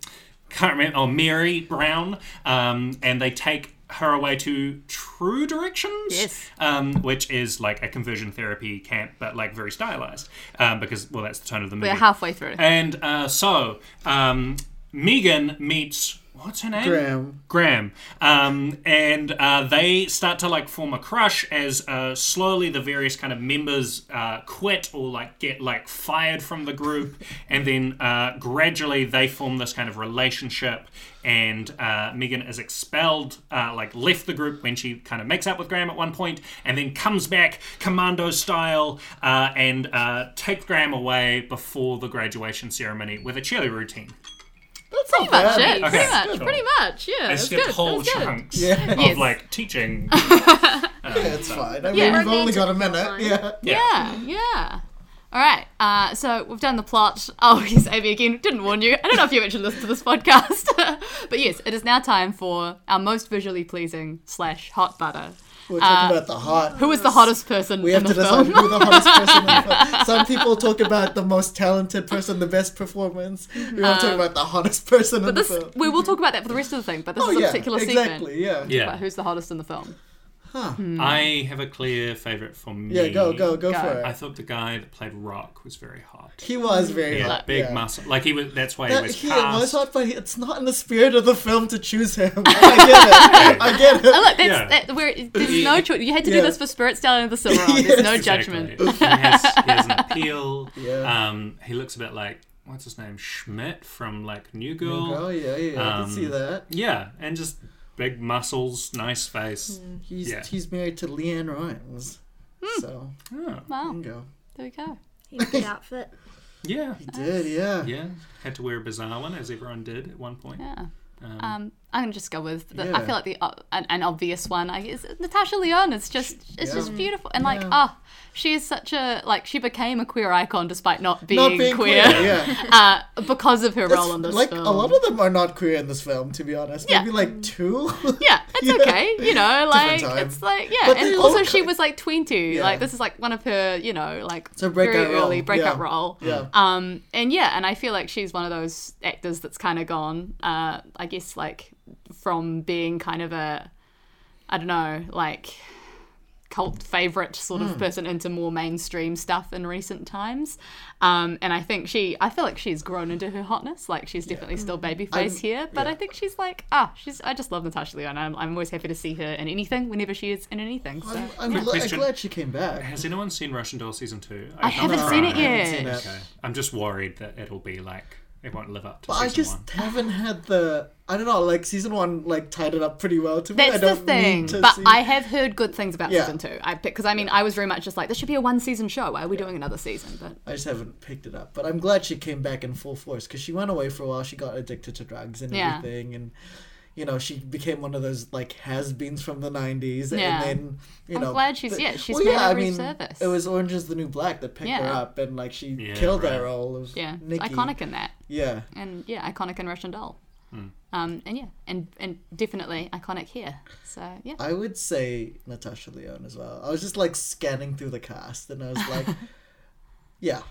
can't remember, oh Mary Brown, um, and they take her away to True Directions, Yes. um, which is like a conversion therapy camp, but like very stylized, um, because well, that's the tone of the movie. We're halfway through. And uh, so um, Megan meets what's her name? Graham. Graham. Um, and uh, they start to like form a crush as uh, slowly the various kind of members uh, quit or like get like fired from the group, <laughs> and then uh, gradually they form this kind of relationship. And uh, Megan is expelled, uh, like left the group when she kind of makes up with Graham at one point, and then comes back commando style uh, and uh, takes Graham away before the graduation ceremony with a cheerleader routine. That's Pretty much it. Okay, Pretty much. cool. Pretty much. Yeah. I That's skipped good. whole That's good. chunks Yeah. of Yes. like teaching. <laughs> Yeah, it's fine. I mean, Yeah. we've only got a minute. Romantic Yeah. Yeah, yeah. All right. Uh, so we've done the plot. <laughs> Oh, yes, Amy again. Didn't warn you. I don't know if you actually listened to this podcast, <laughs> but yes, it is now time for our most visually pleasing slash hot butter. We're talking about the hot. Uh, Who is the hottest person We in have the to decide film? who the hottest person in the film. <laughs> Some people talk about the most talented person, the best performance. We want to talk about the hottest person in Uh, But this, the film. we will talk about that for the rest of the thing. But this Oh is a yeah, particular exactly. segment Yeah. about Yeah, who's the hottest in the film. I have a clear favorite for me. Yeah, go go go Go. for it. I thought the guy that played Rock was very hot. He was very Yeah, hot. big yeah. muscle. Like he was. That's why he That, was he cast. was hot, but it's not in the spirit of the film to choose him. <laughs> I get it. <laughs> I get it. Oh, it. look, that's Yeah. that, where there's no choice. You had to do this for Spirit Stallion of the Silver Arm. <laughs> There's no judgment. Exactly. he, has, he has an appeal. Yeah. Um, he looks a bit like what's his name Schmidt from like New Girl. Oh yeah, yeah, I can see Um, that. Yeah, and just big muscles, nice face. He's yeah. he's married to LeAnn Rimes. Hmm. So Oh, Wow, bingo. there we go. He had a good outfit. <laughs> yeah, He did, yeah. yeah. Had to wear a bizarre one, as everyone did at one point. Yeah. Um, Um, I'm gonna just go with the, I feel like the uh, an, an obvious one. I guess Natasha Lyonne is just it's just beautiful and like Yeah. ah she is such a like she became a queer icon despite not being, Not being queer, queer, yeah. <laughs> uh, because of her That's- role in this like film. a lot of them are not queer in this film, to be honest. Yeah. Maybe like two. <laughs> yeah, it's Yeah. okay, you know, like it's like yeah, But and also she was like 20. Yeah. Like this is like one of her, you know, like a very role, early breakout yeah. role. Yeah. Um, and yeah, and I feel like she's one of those actors that's kind of gone. Uh, I guess like from being kind of a, I don't know, like cult favorite sort Hmm. of person into more mainstream stuff in recent times. Um, and I think she, I feel like she's grown into her hotness. Like she's definitely still babyface I'm- here, but yeah. I think she's like, ah, she's. I just love Natasha Lyonne. I'm, I'm always happy to see her in anything whenever she is in anything. So. I'm, I'm, Quick gl- I'm glad she came back. Has anyone seen Russian Doll season two? I haven't No, seen I it haven't yet. seen it. Okay, I'm just worried that it'll be like it won't live up to But I just one. haven't had the. I don't know. Like season one, like tied it up pretty well to me. I That's the don't thing. need to But see- I have heard good things about Yeah. season two. I because I mean I was very much just like this should be a one season show. Why are we doing another season? But I just haven't picked it up. But I'm glad she came back in full force because she went away for a while. She got addicted to drugs and Yeah. everything, and you know she became one of those like has-beens from the '90s. Yeah. And then you I'm know, glad she's- but- yeah, she's well, made yeah. a I mean, resurface. it was Orange Is the New Black that picked her up, and like she Yeah, killed right. that role of yeah, it's iconic in that. Yeah, and yeah, iconic in Russian Doll. Hmm. Um, and yeah, and and definitely iconic here. So yeah, I would say Natasha Lyonne as well. I was just like scanning through the cast, and I was like, <laughs> yeah,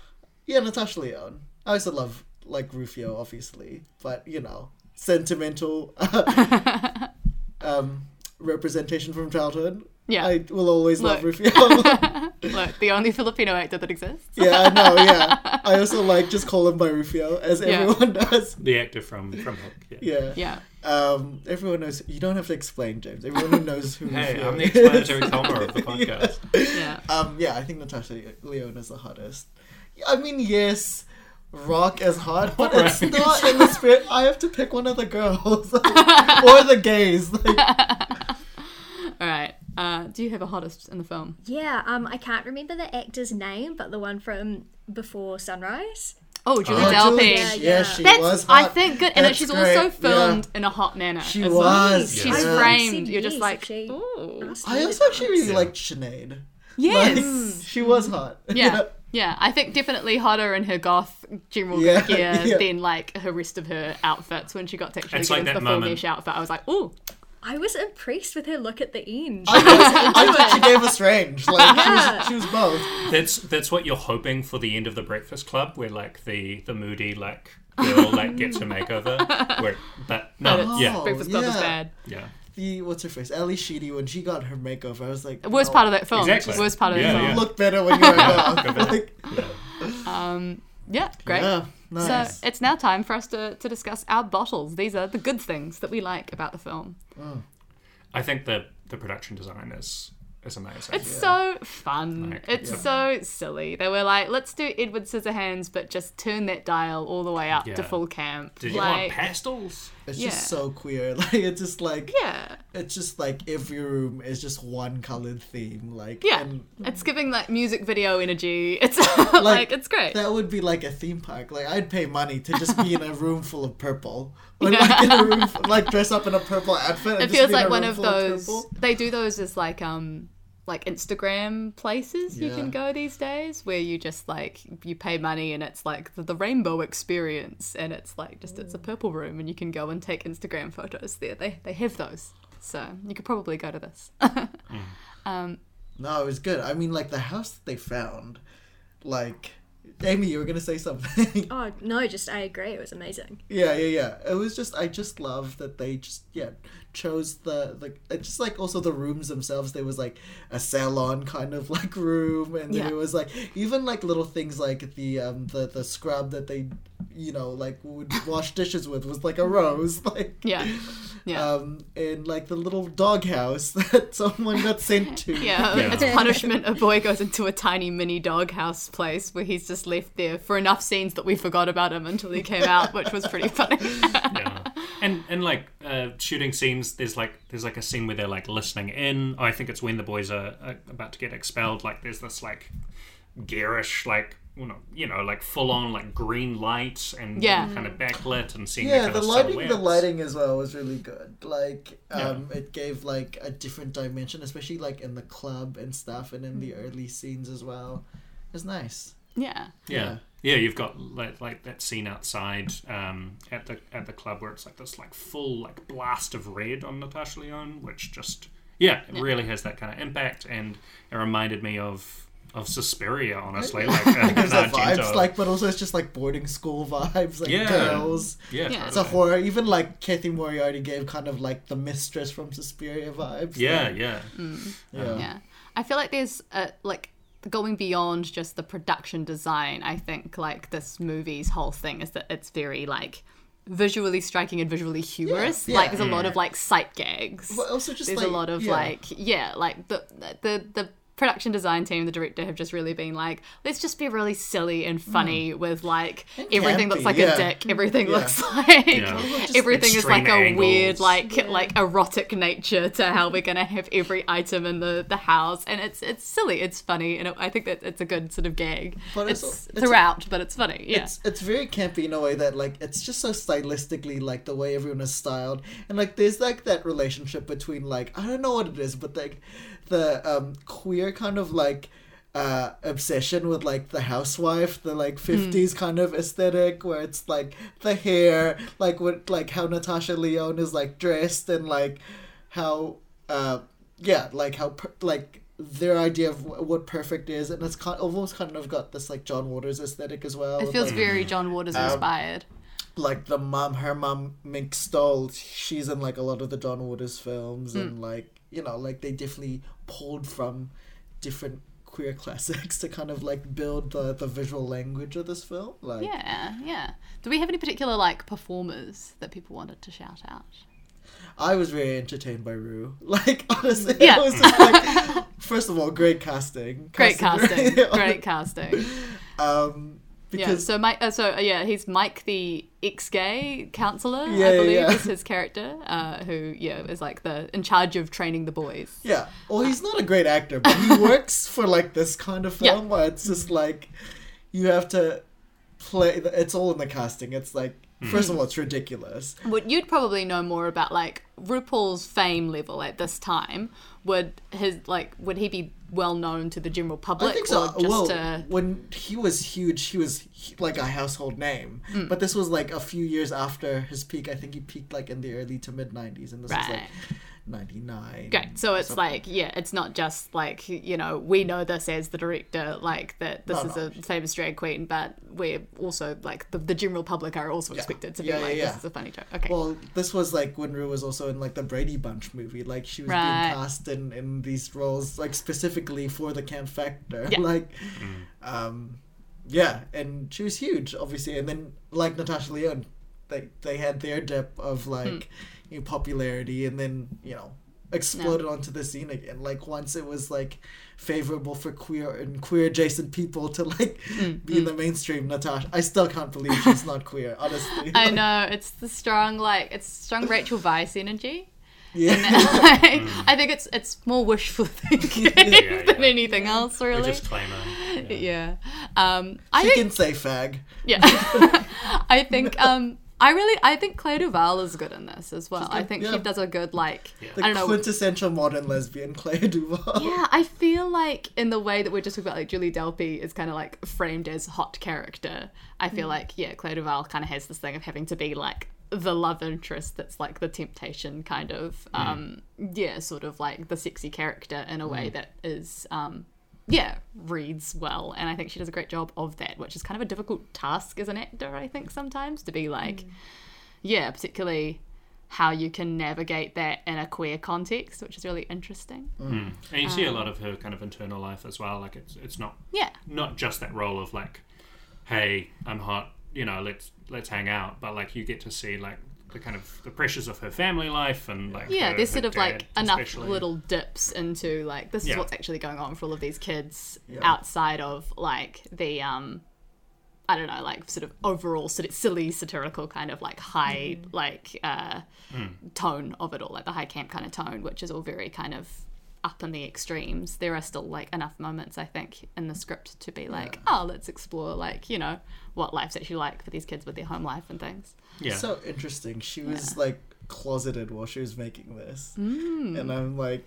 yeah, Natasha Lyonne. I also love like Rufio, obviously, but you know, sentimental <laughs> um, representation from childhood. Yeah. I will always love Rufio. <laughs> look, the only Filipino actor that exists. yeah, I know. Yeah, <laughs> I also like just call him by Rufio, as Yeah. everyone does. The actor from from Hook. Yeah. Yeah. Yeah, Um, everyone knows. You don't have to explain, James. Everyone who knows who Hey, Rufio I'm the is. explanatory comma of the podcast. yeah. Um, yeah, I think Natasha Lyonne is the hottest. I mean, yes, Rock is hot, but it's not in the spirit. I have to pick one of the girls <laughs> or the gays. <laughs> Like, All right. Uh, do you have a hottest in the film? Yeah, um, I can't remember the actor's name, but the one from Before Sunrise. Oh, Julie Oh, Delpy. Julie- Yeah, yeah, yeah. she That's was hot. I think good, and she's great, also filmed yeah. in a hot manner. She as well. was. She's yeah. framed. You're just like, she- ooh. I me also to actually really Yeah. liked Sinead. Yes. Like, she was hot. yeah. <laughs> Yeah, I think definitely hotter in her goth general Yeah, gear <laughs> yeah. than like her rest of her outfits when she got to actually It's get like into the that full moment- mesh outfit. I was like, ooh, I was impressed with her look at the end. I, was, I <laughs> thought she gave us range. Like she, was, she was both. That's that's what you're hoping for the end of the Breakfast Club, where like the the moody like girl like gets her makeover. <laughs> Where, but no, But yeah, Oh, Breakfast Club is bad. yeah. The what's her face? Ally Sheedy when she got her makeover, I was like, The worst no, part of that film. Exactly. Worst part of Yeah, the film. yeah. look better when you're <laughs> a Go girl. better. like, Um, yeah, great. yeah, nice. So it's now time for us to, to discuss our bottles. These are the good things that we like about the film. I think the the production design is is amazing. It's so fun. Like, it's yeah. so silly. They were like, let's do Edward Scissorhands, but just turn that dial all the way up to full camp. Did you want pastels? It's Yeah. just so queer. <laughs> Like it's just like yeah. it's just like every room is just one colored theme. Like Yeah. and It's giving like music video energy. <laughs> It's <laughs> like, it's great. That would be like a theme park. Like I'd pay money to just be in a room full of purple. Or like in a room, like dress up in a purple outfit. and it just feels be in like one of those purple. they do those as like um like instagram places you can go these days where you just like you pay money and it's like the, the rainbow experience and it's like just it's a purple room and you can go and take instagram photos there they they have those so you could probably go to this <laughs> um No, it was good. I mean, like the house that they found, like. Amy, you were gonna say something. <laughs> Oh no, just I agree. It was amazing. yeah, yeah, yeah. It was just I just love that they just yeah chose the like it's just like also the rooms themselves. There was like a salon kind of <laughs> like room, and then Yeah. it was like even like little things like the um the the scrub that they you know like would <laughs> wash dishes with was like a rose <laughs> like yeah yeah um and like the little doghouse that someone got sent to. yeah, Yeah. as punishment, a boy goes into a tiny mini doghouse place where he's just left there for enough scenes that we forgot about him until he came out, which was pretty funny. yeah. And and like uh, shooting scenes, there's like there's like a scene where they're like listening in. Oh, I think it's when the boys are, are about to get expelled. Like there's this like garish like you know you know like full on like green lights and Yeah. kind of backlit and seeing yeah the of lighting the lighting as well was really good like Yeah. um it gave like a different dimension especially like in the club and stuff and in the early scenes as well it's nice yeah. Yeah. Yeah, you've got like, like that scene outside um, at the at the club where it's like this like full like blast of red on Natasha Lyonne, which just yeah, it really has that kind of impact, and it reminded me of of Suspiria, honestly, like uh, Gives that Argento. vibes like but also it's just like boarding school vibes like Yeah. girls yeah, Yeah. it's a horror even like Cathy Moriarty gave kind of like the mistress from Suspiria vibes yeah, like, yeah, yeah Yeah. I feel like there's a, like going beyond just the production design. I think like this movie's whole thing is that it's very like visually striking and visually humorous. Yeah, Like yeah. there's a lot mm. of like sight gags. but also just there's like a lot of yeah. like yeah, like the the the production design team, the director, have just really been like, let's just be really silly and funny hmm. with like And everything campy, looks like yeah. a dick, everything Yeah. looks like Yeah. everything is like Extreme a weird angles. like like erotic nature to how we're gonna have every item in the the house, and it's it's silly, it's funny, and I think that it's a good sort of gag. But it's, it's- it's- throughout, but it's funny. Yeah. It's it's very campy in a way that like it's just so stylistically like the way everyone is styled and like there's like that relationship between like I don't know what it is but like the um queer kind of like uh obsession with like the housewife the like 50s kind of aesthetic where it's like the hair like what like how Natasha Lyonne is like dressed and like how uh yeah like how per- like their idea of wh- what perfect is and it's kind almost kind of got this like John Waters aesthetic as well It feels like, very John Waters Um, inspired. like the mom her mom Mink Stole she's in like a lot of the John Waters films Hmm. and like you know like they definitely pulled from different queer classics <laughs> to kind of like build the, the visual language of this film like Yeah, yeah. Do we have any particular like performers that people wanted to shout out? I was very entertained by Rue <laughs> like honestly Yeah. it was just like first of all great casting Great Casting- casting, <laughs> great casting. um Yeah. So Mike, uh, so uh, yeah, he's Mike, the ex-gay counselor, Yeah, I believe yeah. is his character, uh, who yeah is like the in charge of training the boys. Yeah. Well, he's not a great actor, but he works for like this kind of Yeah. film where it's just like you have to play. It's all in the casting. It's like first of all, it's ridiculous. What you'd probably know more about like RuPaul's fame level at this time. Would his like would he be well known to the general public I think so. Well, to when he was huge, he was hu- like a household name. Mm. But this was like a few years after his peak. I think he peaked like in the early to mid '90s, and this was like Right. '99. Great. So it's like, yeah, it's not just like, you know, we know this as the director, like that this No, is no. a famous drag queen, but we're also like the, the general public are also Yeah. expected to Yeah, be yeah, like, yeah. this is a funny joke. Okay. Well, this was like when Rue was also in like the Brady Bunch movie. Like she was Right. being cast in, in these roles like specifically for the camp factor. Yeah. <laughs> Like, um, yeah, and she was huge, obviously. And then like Natasha Lyonne, they they had their dip of like Hmm. You know, popularity, and then you know exploded onto the scene again. Like once it was like favorable for queer and queer adjacent people to like Hmm, be in the mainstream. Natasha, I still can't believe she's not queer. Honestly, <laughs> I Like, know it's the strong like it's strong Rachel Weisz energy. Yeah. <laughs> Like, I think it's it's more wishful <laughs> thinking Yeah, than yeah. anything else, A really. disclaimer. Yeah. Yeah. Um, I She think can say fag. Yeah. I think um I really I think Clea Duvall is good in this as well. I think yeah. she does a good like The I don't know. quintessential modern lesbian, Clea Duvall. Yeah, I feel like in the way that we're just talking about like Julie Delpy is kind of like framed as hot character. I feel like yeah, Clea Duvall kind of has this thing of having to be like the love interest that's like the temptation kind of um yeah, sort of like the sexy character in a way that is um yeah, reads well, and I think she does a great job of that, which is kind of a difficult task as an actor, I think, sometimes to be like, mm. yeah, particularly how you can navigate that in a queer context, which is really interesting. Mm. Mm. And you see a Um, lot of her kind of internal life as well. Like it's it's not Yeah, not just that role of like, hey, I'm hot, you know, let's let's hang out, but like you get to see like the kind of the pressures of her family life and like yeah, her- there's her sort of like dad enough especially. little dips into like this is Yeah. what's actually going on for all of these kids Yeah. outside of like the um I don't know, like sort of overall sort of silly satirical kind of like high like uh tone of it all, like the high camp kind of tone, which is all very kind of up in the extremes. There are still like enough moments I think in the script to be like, oh, let's explore like, you know, what life's actually like for these kids with their home life and things. yeah. So interesting. She was like closeted while she was making this, Mm. and I'm like,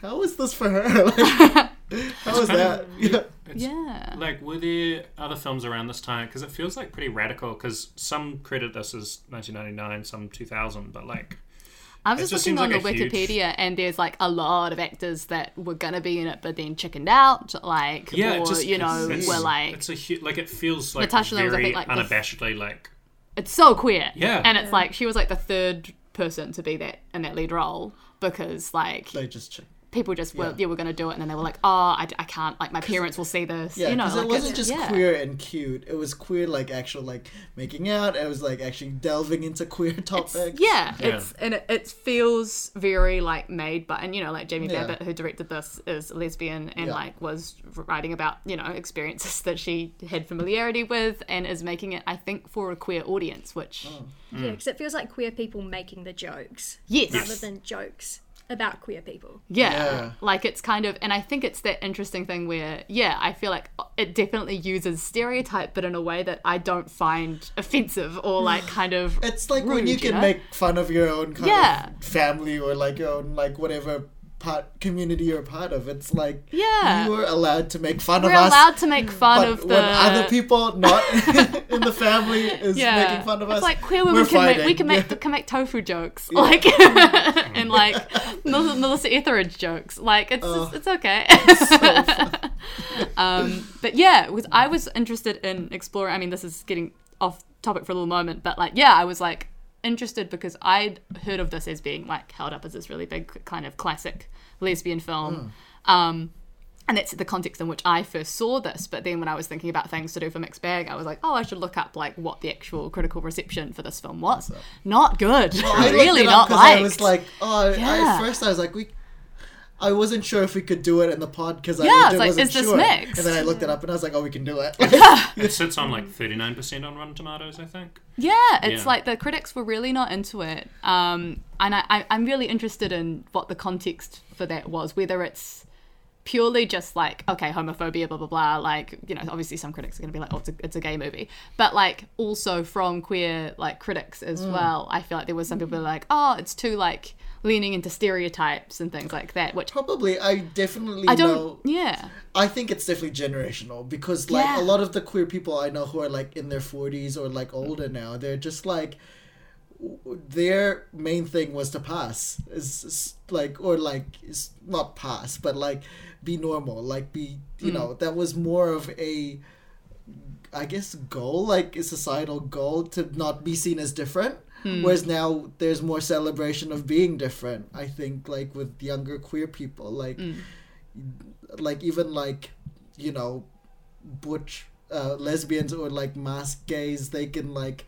how is this for her? <laughs> Like, <laughs> how is that? Yeah. Yeah. Like, were there other films around this time? Because it feels like pretty radical. Because some credit this as 1999, some 2000, but like, I was just just looking on like the a huge- Wikipedia, and there's like a lot of actors that were gonna be in it, but then chickened out. Like, yeah, or just you know, it's, were like, it's a hu- like it feels like Natasha Lyonne was, I very think, like, the f- unabashedly like it's so queer. Yeah. and it's like she was like the third person to be that in that lead role because like They just ch- people just were Yeah. yeah, we're gonna do it, and then they were like, oh, I, I can't, like my parents will see this, Yeah, you know, because like it wasn't just yeah. queer and cute. It was queer, like actual, like making out. It was like actually delving into queer topics. Yeah, Yeah. it's and it, it feels very like made by and you know like Jamie Yeah. Babbitt who directed this is a lesbian and Yeah. like was writing about you know experiences that she had familiarity with and is making it I think for a queer audience, which Oh. Mm. Yeah, because it feels like queer people making the jokes yes, rather than jokes about queer people. Yeah. Yeah. Like it's kind of, and I think it's that interesting thing where, yeah, I feel like it definitely uses stereotype, but in a way that I don't find offensive or like <sighs> kind of. It's like when rude, you can know? make fun of your own kind Yeah. of family or like your own like whatever part community you're part of. It's like Yeah. you are allowed to make fun We're of us. allowed to make fun of the. when other people not <laughs> <laughs> in the family is yeah, making fun of us, it's like queer we're women can make we can make Yeah. can make tofu jokes like <laughs> and like Melissa Etheridge jokes like it's Oh. it's okay. um, but yeah, was I was interested in exploring. I mean, this is getting off topic for a little moment, but like yeah, I was like interested because I'd heard of this as being like held up as this really big kind of classic lesbian film. Um, and that's the context in which I first saw this. But then when I was thinking about things to do for Mixed Bag, I was like, oh, I should look up like what the actual critical reception for this film was. Not good. Well, <laughs> really not up 'cause liked. I was like, oh, I, at first I was like, we. I wasn't sure if we could do it in the pod because I Yeah, I was like, wasn't is sure. mixed? And then I looked it up and I was like, oh, we can do it. <laughs> It sits on like 39% on Rotten Tomatoes, I think. Yeah, it's Yeah. like the critics were really not into it. Um, and I, I, I'm really interested in what the context for that was, whether it's purely just like, okay, homophobia, blah, blah, blah. Like, you know, obviously some critics are going to be like, oh, it's a, it's a gay movie. But like also from queer like critics as Mm. well, I feel like there was some people like, oh, it's too like leaning into stereotypes and things like that, which Probably, I definitely I don't, know. yeah. I think it's definitely generational because like Yeah. a lot of the queer people I know who are like in their 40s or like older now, they're just like their main thing was to pass. Is, is like or like is not pass but like be normal like be you hmm. know that was more of a I guess goal like a societal goal to not be seen as different. Hmm. Whereas now there's more celebration of being different I think like with younger queer people. Like hmm. like even like you know butch uh, lesbians or like masc gays they can like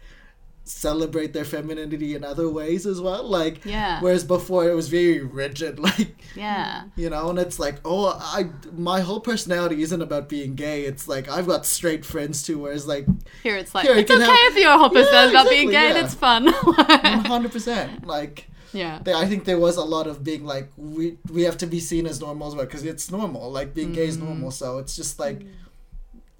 celebrate their femininity in other ways as well like Yeah. whereas before it was very rigid <laughs> like Yeah. you know and it's like oh i my whole personality isn't about being gay it's like i've got straight friends too whereas like Here it's like, Here, it's okay have- if you're a hopper Yeah, about being gay, yeah. that's fun. <laughs> 100% like yeah. there, I think there was a lot of being like we we have to be seen as normal as well because it's normal like being gay is mm. normal so it's just like mm.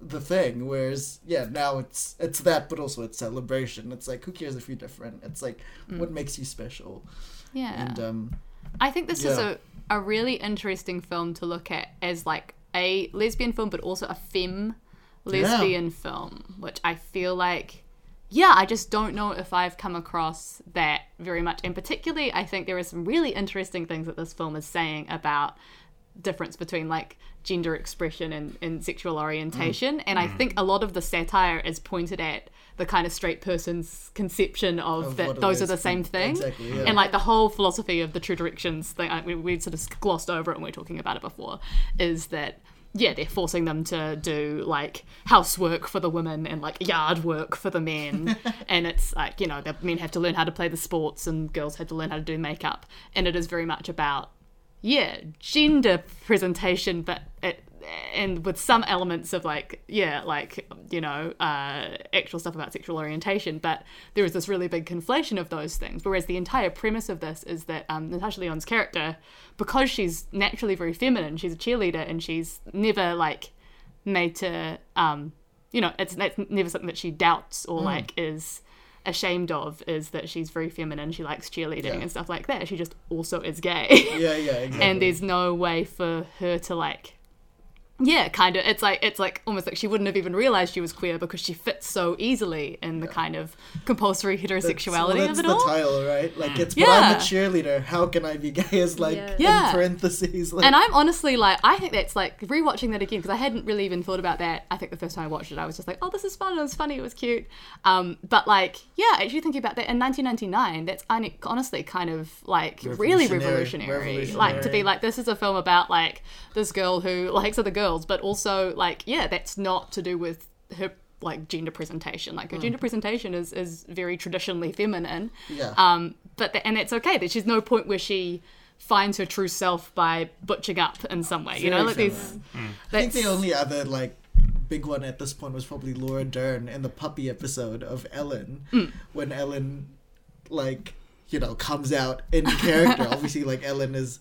The thing whereas yeah now it's it's that but also it's celebration. It's like who cares if you're different? It's like what makes you special? Yeah. and um I think this is a, a really interesting film to look at as like a lesbian film, but also a femme lesbian film, which I feel like, yeah, I just don't know if I've come across that very much. And particularly, I think there are some really interesting things that this film is saying about difference between like gender expression and, and sexual orientation. And I think a lot of the satire is pointed at the kind of straight person's conception of, Of that those are the same thing. Exactly, yeah. And like the whole philosophy of the true directions thing, like, we, we sort of glossed over it when we were talking about it before, is that yeah, they're forcing them to do like housework for the women and like yard work for the men. <laughs> and it's like, you know, the men have to learn how to play the sports and girls have to learn how to do makeup. And it is very much about, yeah, gender presentation, but it, and with some elements of like, yeah, like, you know, uh, actual stuff about sexual orientation. But there is this really big conflation of those things. Whereas the entire premise of this is that um, Natasha Lyonne's character, because she's naturally very feminine, she's a cheerleader and she's never like made to, um, you know, it's that's never something that she doubts or like is ashamed of is that she's very feminine she likes cheerleading Yeah. and stuff like that she just also is gay yeah yeah <laughs> exactly and there's no way for her to like yeah, kind of. It's like it's like almost like she wouldn't have even realized she was queer because she fits so easily in the kind of compulsory heterosexuality that's, of it the all. title, right? Like it's but I'm a cheerleader. How can I be gay? Is like Yeah. in Yeah. parentheses. Like, And I'm honestly like, I think that's like rewatching that again because I hadn't really even thought about that. I think the first time I watched it, I was just like, oh, this is fun. It was funny. It was cute. Um, but like, yeah, actually thinking about that in 1999, that's hon- honestly kind of like really Revolutionary. revolutionary. Like to be like, this is a film about like this girl who likes other girls, but also like, yeah, that's not to do with her like gender presentation. Like her gender presentation is is very traditionally feminine. Yeah. Um, but th- and it's okay. That she's no point where she finds her true self by butching up in some way. You know, like these. feminine. I think the only other like big one at this point was probably Laura Dern in the puppy episode of Ellen, Hmm. when Ellen, like, you know, comes out in character. <laughs> Obviously, like Ellen is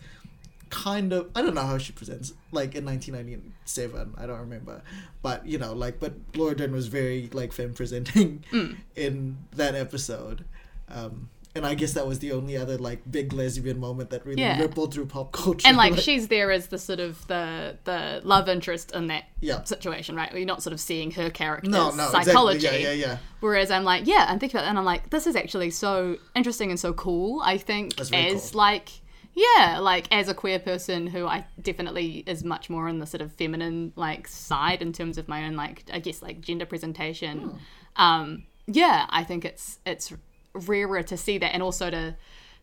kind of I don't know how she presents like in 1997 I don't remember but you know like but Laura Dern was very like femme presenting Hmm. <laughs> in that episode um and I guess that was the only other like big lesbian moment that really Yeah. rippled through pop culture and like <laughs> she's there as the sort of the the love interest in that Yeah. situation, right? Where you're not sort of seeing her character's no no psychology. exactly. yeah yeah yeah Whereas I'm like, yeah, I'm thinking about that and I'm like, this is actually so interesting and so cool. I think as cool. like yeah, like as a queer person who I definitely is much more on the sort of feminine like side in terms of my own like I guess like gender presentation. Hmm. Um yeah, I think it's it's rarer to see that and also to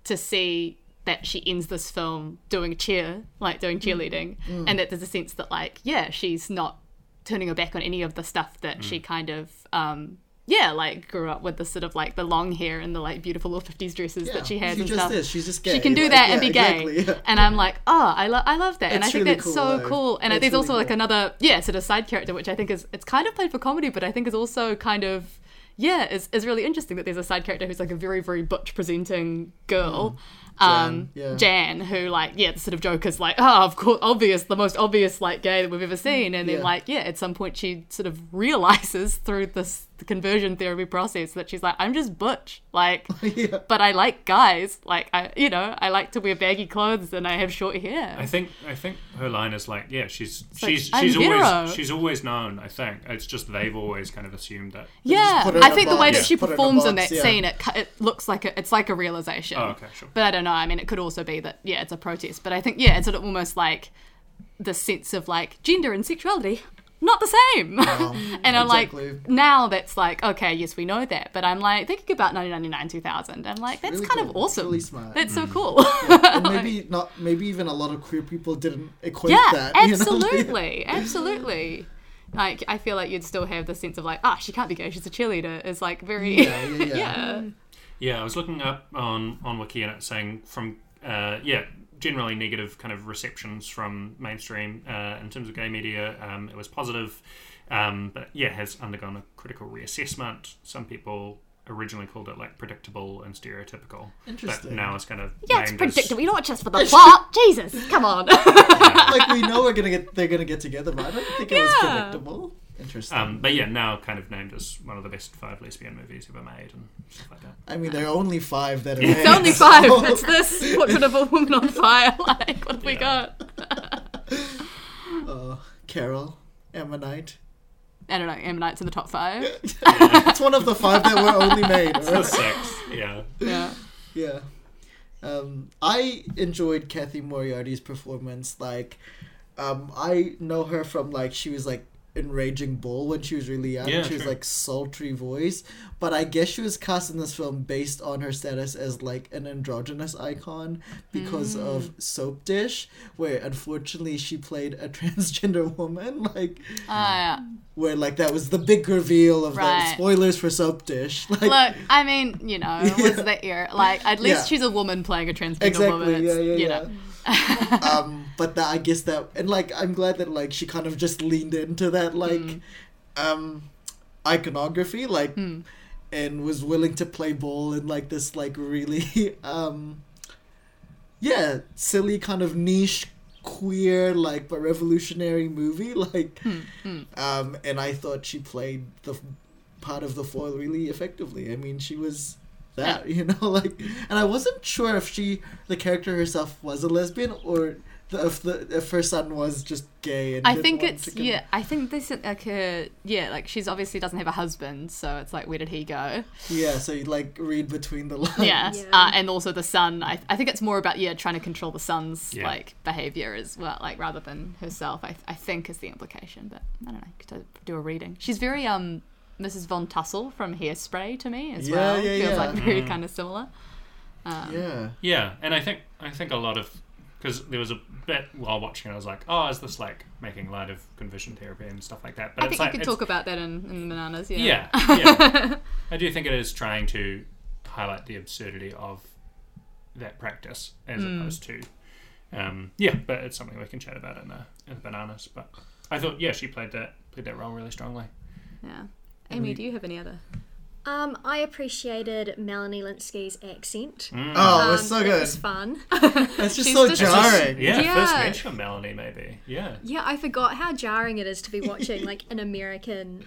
to see that she ends this film doing cheer, like doing Hmm. cheerleading, and that there's a sense that like yeah, she's not turning her back on any of the stuff that she kind of um yeah like grew up with the sort of like the long hair and the like beautiful little 50s dresses Yeah, that she has she and just stuff is. She's just gay. she can do Like, that yeah, and be exactly, gay yeah. and i'm like oh i, lo- I love that and i think really that's cool, so though. cool and It's there's really also like another yeah sort of side character which i think is it's kind of played for comedy but i think is also kind of yeah is, is really interesting that there's a side character who's like a very very butch presenting girl hmm. Um Mm. yeah. Jan, who like yeah the sort of joke is like oh of course obvious the most obvious like gay that we've ever seen and then Yeah. like yeah at some point she sort of realizes <laughs> through this conversion therapy process that she's like i'm just butch like <laughs> yeah. but I like guys. Like I, you know, I like to wear baggy clothes and I have short hair. I think I think her line is like, yeah, she's like, she's I'm she's hetero. always she's always known. I think it's just they've always kind of assumed that. yeah, I her in think the way box. that she Put her in a performs in that yeah. scene, it it looks like a, it's like a realization. Oh, okay, sure. But I don't know. I mean, it could also be that yeah, it's a protest. But I think yeah, it's sort of almost like the sense of like gender and sexuality. Not the same. <laughs> and I'm exactly. like, now that's like, okay, yes, we know that. But I'm like, thinking about 1999, 2000, I'm like, that's really kind of cool. It's awesome. really smart. That's Mm. so cool. <laughs> and maybe not maybe even a lot of queer people didn't equate yeah, that you know? absolutely, absolutely. Like I feel like you'd still have the sense of like, ah, she can't be gay. She's a cheerleader. Is like very, Yeah, yeah, <laughs> yeah. yeah. Yeah, I was looking up on on Wiki and it's saying from uh, yeah generally negative kind of receptions from mainstream uh, in terms of gay media. Um, it was positive, um, but yeah, has undergone a critical reassessment. Some people originally called it like predictable and stereotypical, but Interesting. now it's kind of Yeah, it's named as- predictable. You're not just for the plot. Jesus, come on. <laughs> like we know we're gonna get they're gonna get together but i don't think it was predictable interesting Um, but yeah, now kind of named as one of the best five lesbian movies ever made and stuff like that. i mean there are only five that are made. it's made, only so- five. <laughs> It's this portrait of a woman on fire. <laughs> Like, what have we got? <laughs> uh, carol ammonite I don't know. Ammonites in the top five. it's one of the five that were only made The six, yeah. Yeah. yeah um, i enjoyed cathy moriarty's performance like um, i know her from like she was like in Raging Bull when she was really young. Yeah, she was like sultry voice, but I guess she was cast in this film based on her status as like an androgynous icon because Mm. of Soap Dish, where unfortunately she played a <laughs> transgender woman. Like Ah, yeah. where like that was the big reveal of Right. that. Spoilers for Soap Dish. <laughs> Like Look, I mean, you know, it was the era. Like, at least Yeah. she's a woman playing a transgender exactly, woman. yeah, It's, yeah, you yeah. know. <laughs> um, but that I guess that and like I'm glad that like she kind of just leaned into that like Mm. um iconography like Hmm. and was willing to play ball in like this like really <laughs> um yeah silly kind of niche queer like but revolutionary movie <laughs> like Hmm, um and I thought she played the part of the foil really effectively I mean she was that <laughs> you know like and I wasn't sure if she the character herself was a lesbian or if the if her son was just gay. And I think it's con- yeah. I think this is like a yeah. Like she's obviously doesn't have a husband, so it's like where did he go? yeah. So you like read between the lines. Yeah, Yeah. Uh, and also the son. I, I think it's more about yeah trying to control the son's Yeah. like behavior as well, like rather than herself. I I think is the implication, but I don't know. Could do a reading. She's very um Mrs. Von Tussle from Hairspray to me as Yeah, well. yeah, Feels yeah. like very Mm. kind of similar. Um, Yeah. Yeah, and I think I think a lot of because there was a bit while watching it, I was like, oh, is this like making light of conversion therapy and stuff like that? But I think like you could talk about that in, in bananas. Yeah. Yeah, <laughs> yeah. I do think it is trying to highlight the absurdity of that practice as Hmm. opposed to, um, yeah. But it's something we can chat about in the in the bananas. But I thought, yeah, she played that played that role really strongly. yeah. Amy, do you have any other? Um, I appreciated Melanie Lynskey's accent. Oh, it's Um, so It good. was fun. <laughs> It's just She's so just- jarring. Yeah, first mention of Melanie, maybe. Yeah. yeah, I forgot how jarring it is to be watching like an American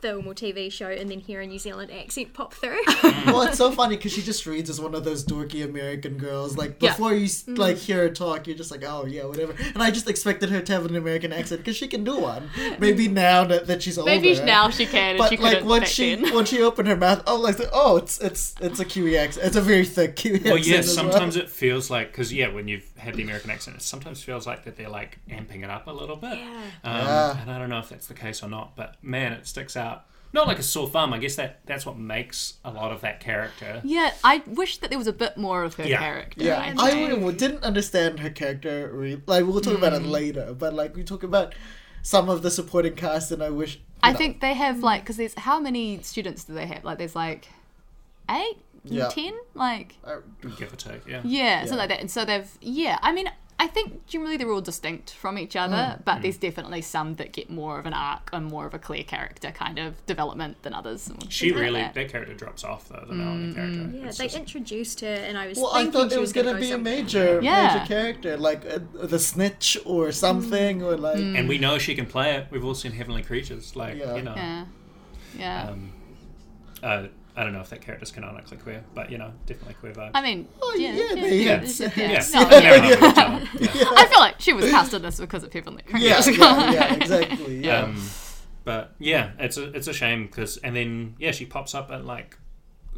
film or TV show and then hear a New Zealand accent pop through. <laughs> well, it's so funny because she just reads as one of those dorky American girls. Like Yeah. before you s Mm. like hear her talk, you're just like, oh yeah, whatever. And I just expected her to have an American accent because she can do one. Maybe now that, that she's older. Maybe now she can, But she like couldn't once she then. once she opened her mouth, oh like oh it's it's it's a Kiwi accent. It's a very thick Kiwi Well, accent. yeah. as well. Sometimes it feels like because yeah, when you've had the American accent, it sometimes feels like that they're like amping it up a little bit. Yeah. Um, Yeah. And I don't know if that's the case or not, but man, it sticks out. Not like a sore thumb. I guess that that's what makes a lot of that character. Yeah, I wish that there was a bit more of her Yeah. character. Yeah, I I think. w- didn't understand her character. Re- like we'll talk about it Mm. later, but like we talk about some of the supporting cast, and I wish. I know, think they have like because there's how many students do they have? Like there's like eight, Yeah. ten, like I- Give or take, yeah. yeah, something like that. And so they've yeah. I mean, I think generally they're all distinct from each other, Mm. but there's definitely some that get more of an arc and more of a clear character kind of development than others. She talk about really that. that character drops off though. The Melanie character. Yeah, It's they just- introduced her, and I was Well, I thought she it was gonna gonna go be a major, Yeah. major character, like uh, the snitch or something, or like. Mm. and we know she can play it. We've all seen Heavenly Creatures, like Yeah. you know. Yeah, yeah. Um, uh, I don't know if that character's canonically queer, but you know, definitely queer vibe. I mean, Oh, yeah, yeah, yeah, yeah, yeah. yeah, No, yeah. in love with each other. Yeah. I feel like she was cast in this because of Heavenly Yeah, Creatures. <laughs> yeah, yeah, exactly. Yeah. Um, but yeah, it's a it's a shame because and then yeah, she pops up at like.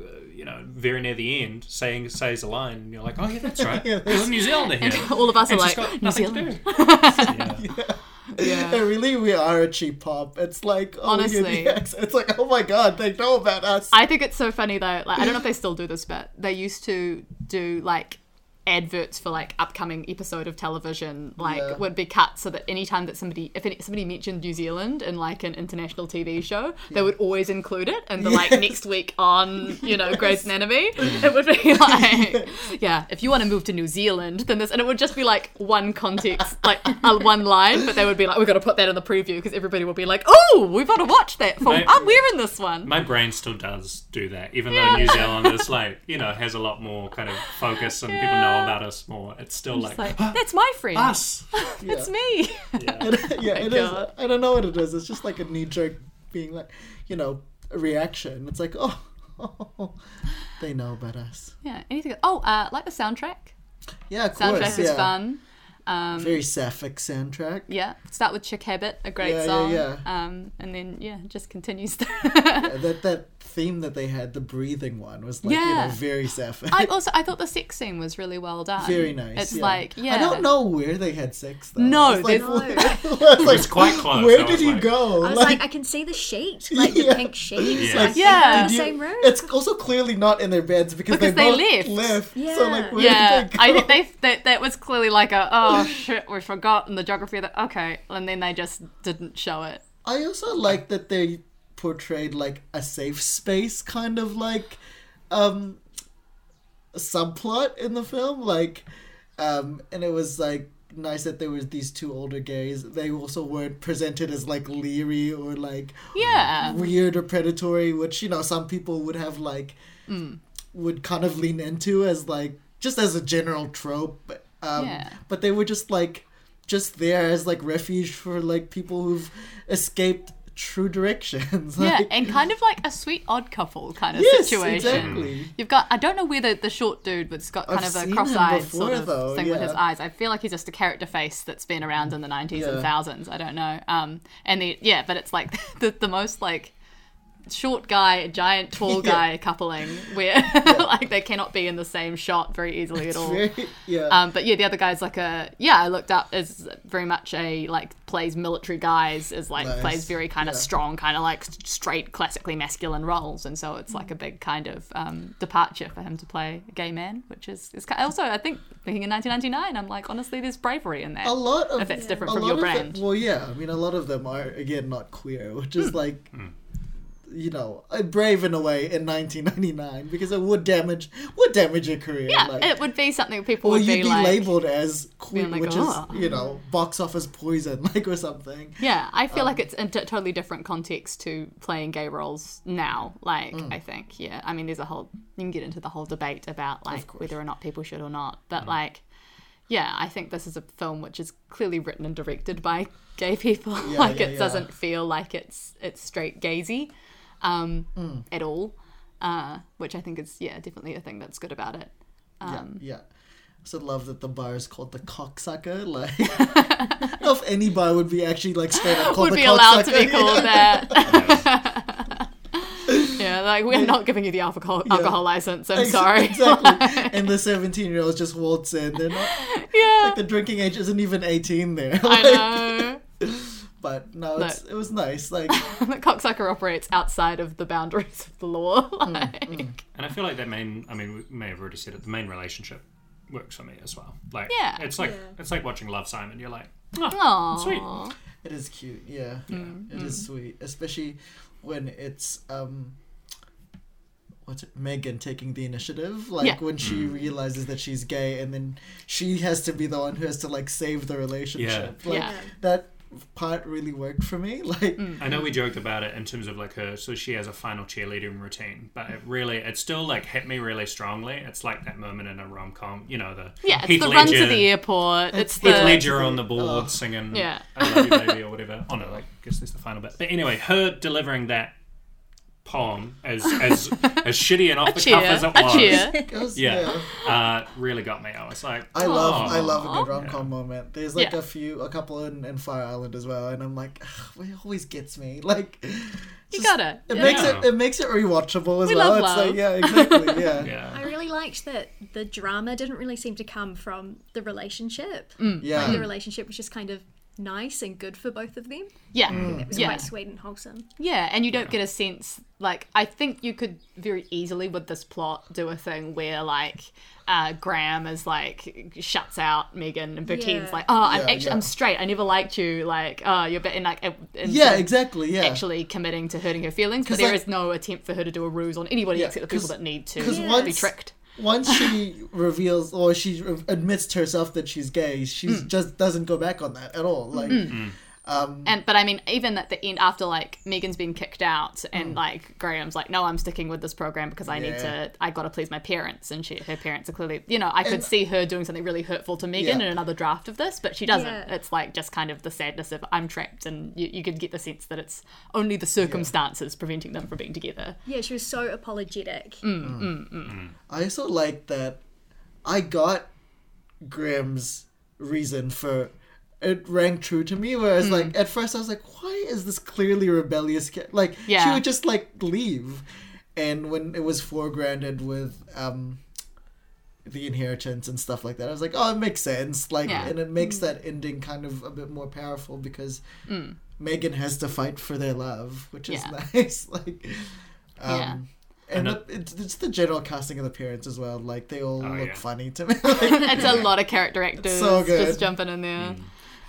Uh, you know, very near the end, saying says a line, and you're like, "Oh yeah, that's <laughs> right. Yeah, There's a New Zealander here." All of us are And she's like, New nothing to Zealand. do. <laughs> yeah. Yeah. <laughs> And really, we are a cheap pop. It's like, oh, Honestly. It's like, oh my god, they know about us. I think it's so funny though. Like I don't know if they still do this, but they used to do like adverts for like upcoming episode of television like Yeah. would be cut so that anytime that somebody if any, somebody mentioned New Zealand in like an international TV show they would always include it and the like next week on you know Grey's Anatomy. It would be <laughs> like yeah if you want to move to New Zealand then this and it would just be like one context like uh, one line but they would be like we've got to put that in the preview because everybody will be like oh we've got to watch that for Mate. oh we're in this one. My brain still does do that, even though New Zealand is like, you know, has a lot more kind of focus and people know about us more. It's still It's like, like, that's my friend. us. <laughs> It's me. <laughs> Yeah. yeah, <laughs> my it is. I don't know what it is. It's just like a knee jerk being like, you know, a reaction. It's like, oh, they know about us. yeah. Anything? Oh, uh, like the soundtrack. Yeah, of Soundtrack course. is yeah. fun. Um, Very sapphic soundtrack. yeah. Start with Chick Habit, a great Yeah, yeah, song. yeah. Um, and then yeah, just continues. Yeah, that that theme that they had, the breathing one, was like you know very sapphic. I also I thought the sex scene was really well done. very nice. It's yeah. like yeah. I don't know where they had sex though. No, It's like, there's- <laughs> it's like, quite close. Where did you like- go? I was like, I can see the sheet, like <laughs> Yeah. the pink sheet. Yeah. Like, Yeah. in the same room. It's also clearly not in their beds because, Because they, they both left. So like, Yeah. where yeah, did they go? I think they that that was clearly like a oh <laughs> shit we forgot in the geography of that okay and then they just didn't show it. I also like that they portrayed like a safe space kind of like um subplot in the film like um and it was like nice that there was these two older gays they also weren't presented as like leery or like Yeah. weird or predatory which you know some people would have like Mm. would kind of lean into as like just as a general trope um Yeah. but they were just like just there as like refuge for like people who've escaped true directions. <laughs> Yeah, and kind of like a sweet odd couple kind of yes, situation. exactly. You've got I don't know whether the short dude that's got kind I've of a cross-eyed sort of though, thing with his eyes. I feel like he's just a character face that's been around in the nineties and thousands. I don't know. Um, and the yeah, but it's like <laughs> the the most like short guy, giant tall Yeah. guy coupling where <laughs> like they cannot be in the same shot very easily at all. Very- yeah. Um, but yeah, the other guy's like a yeah. I looked up as very much a like plays military guys is like Nice. plays very kind of Yeah. strong, kind of like straight, classically masculine roles, and so it's like a big kind of um, departure for him to play a gay man, which is is ki- also I think thinking in 1999, I'm like honestly, there's bravery in that. a lot of if it's different a from lot your of them- brand. well, yeah, I mean, a lot of them are again not queer, which is like, you know, brave in a way in 1999 because it would damage would damage your career. yeah, like, it would be something people would be be like. labeled as queer, like, which "Ugh." is you know box office poison, <laughs> like or something. Yeah, I feel Um, like it's in a totally different context to playing gay roles now. Like, Mm. I think, yeah. I mean, there's a whole, you can get into the whole debate about, like. Mm. whether or not people should or not. But, like, yeah, I think this is a film which is clearly written and directed by gay people. <laughs> Yeah, like, yeah, it yeah. doesn't feel like it's it's straight gazy um, Mm. at all, uh, which I think is, yeah, definitely a thing that's good about it. Um, yeah, yeah. I also love that the bar is called the cocksucker. <laughs> Like, I don't know if any bar would be actually like straight up called would the be allowed to be cocksucker. called <laughs> that. <laughs> yeah, like we're not giving you the alcohol alcohol license. I'm Ex- sorry. Exactly. and the 17 year olds just waltz in. They're not, yeah, like, the drinking age isn't even 18 there. I know. But no, it's, it was nice. Like, <laughs> the cocksucker operates outside of the boundaries of the law. <laughs> Mm, Like, And I feel like that main, I mean, we may have already said it, the main relationship works for me as well. Like, Yeah. it's like Yeah. it's like watching Love Simon. You're like, oh, Aw. sweet. it is cute. Yeah. Mm, It is sweet. Especially when it's, um, what's it, Megan taking the initiative. Like, Yeah. when she Mm. realizes that she's gay and then she has to be the one who has to, like, save the relationship. Like, Yeah. that part really worked for me. <laughs> Like, Mm. I know we joked about it in terms of like her, so she has a final cheerleading routine, but it really, it still like hit me really strongly. It's like that moment in a rom com, you know, the Yeah, it's Heath the run to the airport. It's Heath the Ledger on the board Oh. singing Yeah. I love you baby or whatever. Oh no, like I guess that's the final bit. But anyway, her delivering that poem as as <laughs> as shitty and off the cheer, cuff as it was. cheer. it goes, Yeah, uh, really got me. I was like, I love I "Oh." love a good rom com moment. There's like Yeah. a few a couple in, in Fire Island as well, and I'm like, it always gets me. <laughs> Like You got it. It Yeah. makes it Yeah. it makes it rewatchable as We well. love it's love. like yeah, exactly. <laughs> Yeah. Yeah, I really liked that the drama didn't really seem to come from the relationship. Yeah. Like the relationship was just kind of nice and good for both of them. Yeah, It was yeah. quite sweet and wholesome. Yeah, and you don't get a sense like I think you could very easily with this plot do a thing where like uh, Graham is like shuts out Megan and pretends Yeah. like oh I'm Yeah, actually yeah. I'm straight I never liked you like oh you're bit and like and Yeah, sort of exactly. Yeah. actually committing to hurting her feelings but 'Cause, there like- is no attempt for her to do a ruse on anybody Yeah, except the people that need to 'cause be once- tricked. Once she <laughs> reveals or she admits to herself that she's gay, she Mm. just doesn't go back on that at all. Like, um, And but I mean, even at the end, after like Megan's been kicked out, Mm. and like Graham's like, no, I'm sticking with this program because I need to. I got to please my parents, and she, her parents are clearly, you know, I could And- see her doing something really hurtful to Megan Yeah. in another draft of this, but she doesn't. Yeah. It's like just kind of the sadness of I'm trapped, and you, you could get the sense that it's only the circumstances preventing them from being together. Yeah, she was so apologetic. I also like that I got Graham's reason for it rang true to me. Whereas, Hmm. like at first, I was like, "Why is this clearly rebellious?" Kid? Like, she would just like leave, and when it was foregrounded with um the inheritance and stuff like that, I was like, "Oh, it makes sense." Like, Yeah. and it makes that ending kind of a bit more powerful because Megan has to fight for their love, which is. Yeah. <laughs> nice. like, um, Yeah. And And the, it's, it's the general casting of the parents as well. Like they all Oh, look yeah. funny to <laughs> me. Like, it's a lot of character actors so good. just jumping in there.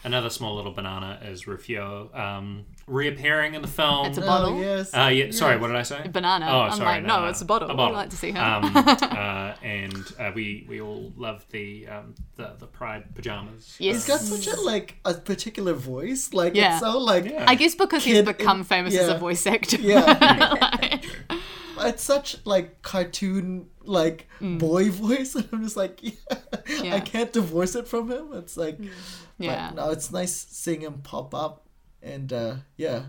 Another small little banana is Rufio um, reappearing in the film. It's a oh bottle. yes. Uh, yeah, sorry, what did I say? Banana. Oh, I'm sorry, like, no, it's a bottle. A I'd bottle. like to see him. Um, <laughs> uh, and uh, we we all love the um, the the pride pajamas. Yes. He's got such a like a particular voice. Like Yeah. it's so like Yeah. I guess because he's become in- famous as a voice actor. yeah. <laughs> it's such like cartoon like boy <laughs> voice, and I'm just like, yeah, Mm. Yeah. I can't divorce it from him. It's like, Yeah. But no, it's nice seeing him pop up, and uh, yeah,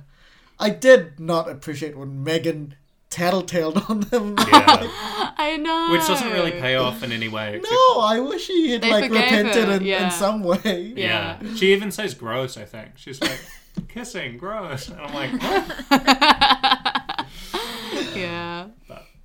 I did not appreciate when Megan tattletaled on them. Yeah. <laughs> <laughs> I know. Which doesn't really pay off in any way. except- no, I wish he had They like repented in, yeah. in some way. Yeah. She even says gross, I think. She's like, kissing, gross. And I'm like, what? <laughs> Yeah.